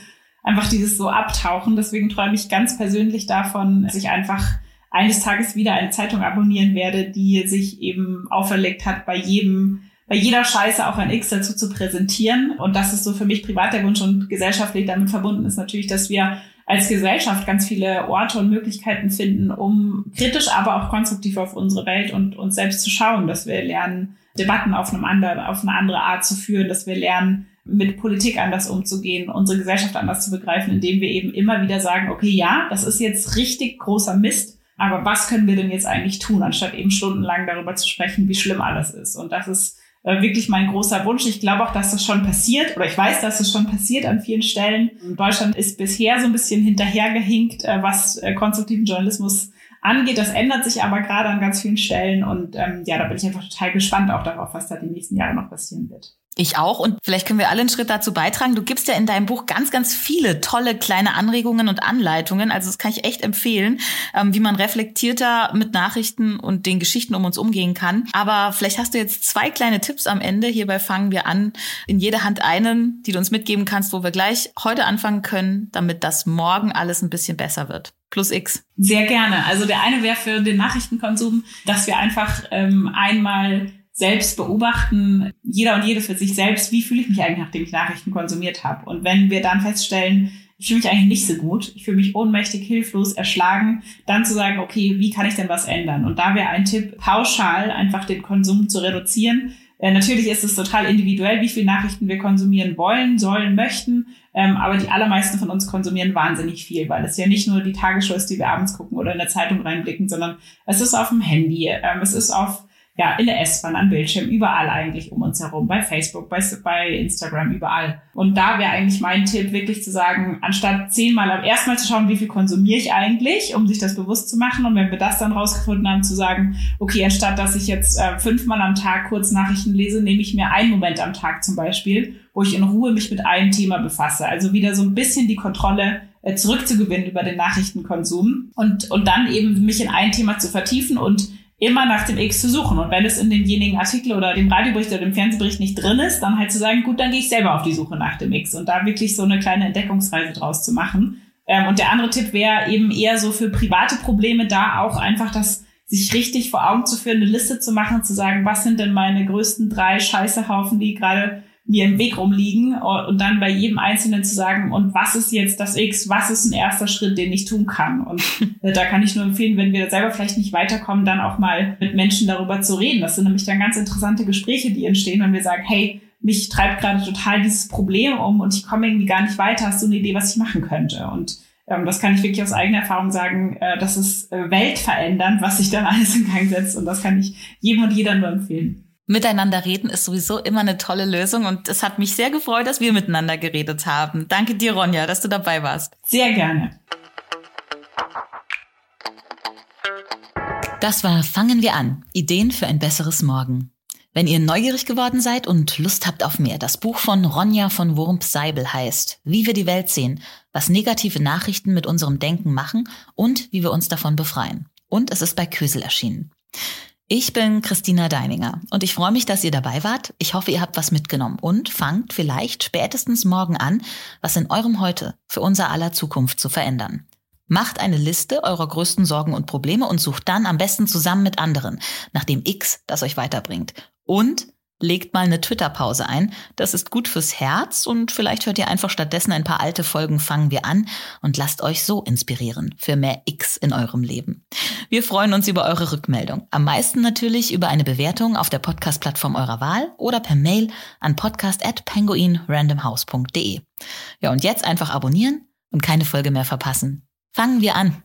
einfach dieses so abtauchen. Deswegen träume ich ganz persönlich davon, dass ich einfach eines Tages wieder eine Zeitung abonnieren werde, die sich eben auferlegt hat, bei jedem bei jeder Scheiße auch ein X dazu zu präsentieren. Und das ist so für mich privat der Wunsch und gesellschaftlich damit verbunden ist natürlich, dass wir als Gesellschaft ganz viele Orte und Möglichkeiten finden, um kritisch, aber auch konstruktiv auf unsere Welt und uns selbst zu schauen, dass wir lernen, Debatten auf, einem anderen, auf eine andere Art zu führen, dass wir lernen, mit Politik anders umzugehen, unsere Gesellschaft anders zu begreifen, indem wir eben immer wieder sagen, okay, ja, das ist jetzt richtig großer Mist, aber was können wir denn jetzt eigentlich tun, anstatt eben stundenlang darüber zu sprechen, wie schlimm alles ist. Und das ist äh, wirklich mein großer Wunsch. Ich glaube auch, dass das schon passiert, oder ich weiß, dass das schon passiert an vielen Stellen. Deutschland ist bisher so ein bisschen hinterhergehinkt, äh, was äh, konstruktiven Journalismus angeht. Das ändert sich aber gerade an ganz vielen Stellen. Und ähm, ja, da bin ich einfach total gespannt auch darauf, was da die nächsten Jahre noch passieren wird. Ich auch. Und vielleicht können wir alle einen Schritt dazu beitragen. Du gibst ja in deinem Buch ganz, ganz viele tolle kleine Anregungen und Anleitungen. Also das kann ich echt empfehlen, ähm, wie man reflektierter mit Nachrichten und den Geschichten um uns umgehen kann. Aber vielleicht hast du jetzt zwei kleine Tipps am Ende. Hierbei fangen wir an. In jeder Hand einen, die du uns mitgeben kannst, wo wir gleich heute anfangen können, damit das morgen alles ein bisschen besser wird. Plus X. Sehr gerne. Also der eine wäre für den Nachrichtenkonsum, dass wir einfach ähm, einmal selbst beobachten, jeder und jede für sich selbst, wie fühle ich mich eigentlich, nachdem ich Nachrichten konsumiert habe. Und wenn wir dann feststellen, ich fühle mich eigentlich nicht so gut, ich fühle mich ohnmächtig, hilflos, erschlagen, dann zu sagen, okay, wie kann ich denn was ändern? Und da wäre ein Tipp, pauschal einfach den Konsum zu reduzieren. Äh, natürlich ist es total individuell, wie viel Nachrichten wir konsumieren wollen, sollen, möchten. Ähm, aber die allermeisten von uns konsumieren wahnsinnig viel, weil es ja nicht nur die Tagesschau ist, die wir abends gucken oder in der Zeitung reinblicken, sondern es ist auf dem Handy, ähm, es ist auf ja, in der S-Bahn, am Bildschirm, überall eigentlich um uns herum, bei Facebook, bei, bei Instagram, überall. Und da wäre eigentlich mein Tipp, wirklich zu sagen, anstatt zehnmal am ersten Mal zu schauen, wie viel konsumiere ich eigentlich, um sich das bewusst zu machen. Und wenn wir das dann rausgefunden haben, zu sagen, okay, anstatt dass ich jetzt äh, fünfmal am Tag kurz Nachrichten lese, nehme ich mir einen Moment am Tag zum Beispiel, wo ich in Ruhe mich mit einem Thema befasse. Also wieder so ein bisschen die Kontrolle äh, zurückzugewinnen über den Nachrichtenkonsum und, und dann eben mich in ein Thema zu vertiefen und immer nach dem X zu suchen. Und wenn es in denjenigen Artikel oder dem Radiobericht oder dem Fernsehbericht nicht drin ist, dann halt zu sagen, gut, dann gehe ich selber auf die Suche nach dem X und da wirklich so eine kleine Entdeckungsreise draus zu machen. Ähm, und der andere Tipp wäre eben eher so für private Probleme da auch einfach das sich richtig vor Augen zu führen, eine Liste zu machen, zu sagen, was sind denn meine größten drei Scheißehaufen, die gerade mir im Weg rumliegen und dann bei jedem Einzelnen zu sagen, und was ist jetzt das X, was ist ein erster Schritt, den ich tun kann? Und *laughs* äh, da kann ich nur empfehlen, wenn wir selber vielleicht nicht weiterkommen, dann auch mal mit Menschen darüber zu reden. Das sind nämlich dann ganz interessante Gespräche, die entstehen, wenn wir sagen, hey, mich treibt gerade total dieses Problem um und ich komme irgendwie gar nicht weiter. Hast du eine Idee, was ich machen könnte? Und ähm, das kann ich wirklich aus eigener Erfahrung sagen, äh, das ist äh, weltverändernd, was sich dann *laughs* alles in Gang setzt. Und das kann ich jedem und jeder nur empfehlen. Miteinander reden ist sowieso immer eine tolle Lösung und es hat mich sehr gefreut, dass wir miteinander geredet haben. Danke dir, Ronja, dass du dabei warst. Sehr gerne. Das war Fangen wir an. Ideen für ein besseres Morgen. Wenn ihr neugierig geworden seid und Lust habt auf mehr, das Buch von Ronja von Wurmp-Seibel heißt Wie wir die Welt sehen, was negative Nachrichten mit unserem Denken machen und wie wir uns davon befreien. Und es ist bei Kösel erschienen. Ich bin Christina Deininger und ich freue mich, dass ihr dabei wart. Ich hoffe, ihr habt was mitgenommen und fangt vielleicht spätestens morgen an, was in eurem Heute für unser aller Zukunft zu verändern. Macht eine Liste eurer größten Sorgen und Probleme und sucht dann am besten zusammen mit anderen nach dem X, das euch weiterbringt. Und legt mal eine Twitter-Pause ein. Das ist gut fürs Herz und vielleicht hört ihr einfach stattdessen ein paar alte Folgen Fangen wir an und lasst euch so inspirieren für mehr X in eurem Leben. Wir freuen uns über eure Rückmeldung. Am meisten natürlich über eine Bewertung auf der Podcast-Plattform eurer Wahl oder per Mail an podcast@penguinrandomhouse.de. Ja, und jetzt einfach abonnieren und keine Folge mehr verpassen. Fangen wir an.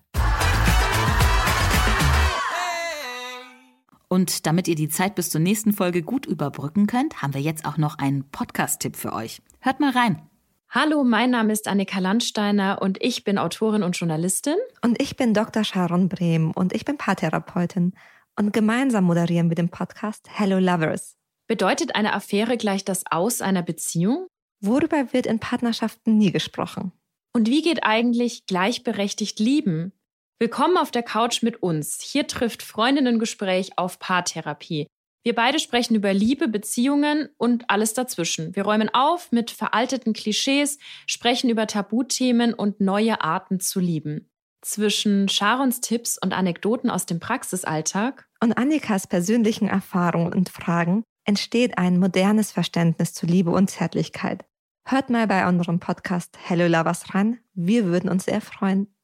Und damit ihr die Zeit bis zur nächsten Folge gut überbrücken könnt, haben wir jetzt auch noch einen Podcast-Tipp für euch. Hört mal rein. Hallo, mein Name ist Annika Landsteiner und ich bin Autorin und Journalistin. Und ich bin Dr. Sharon Brehm und ich bin Paartherapeutin. Und gemeinsam moderieren wir den Podcast Hello Lovers. Bedeutet eine Affäre gleich das Aus einer Beziehung? Worüber wird in Partnerschaften nie gesprochen? Und wie geht eigentlich gleichberechtigt lieben? Willkommen auf der Couch mit uns. Hier trifft Freundinnengespräch auf Paartherapie. Wir beide sprechen über Liebe, Beziehungen und alles dazwischen. Wir räumen auf mit veralteten Klischees, sprechen über Tabuthemen und neue Arten zu lieben. Zwischen Sharons Tipps und Anekdoten aus dem Praxisalltag und Annikas persönlichen Erfahrungen und Fragen entsteht ein modernes Verständnis zu Liebe und Zärtlichkeit. Hört mal bei unserem Podcast Hello Lovers rein. Wir würden uns sehr freuen.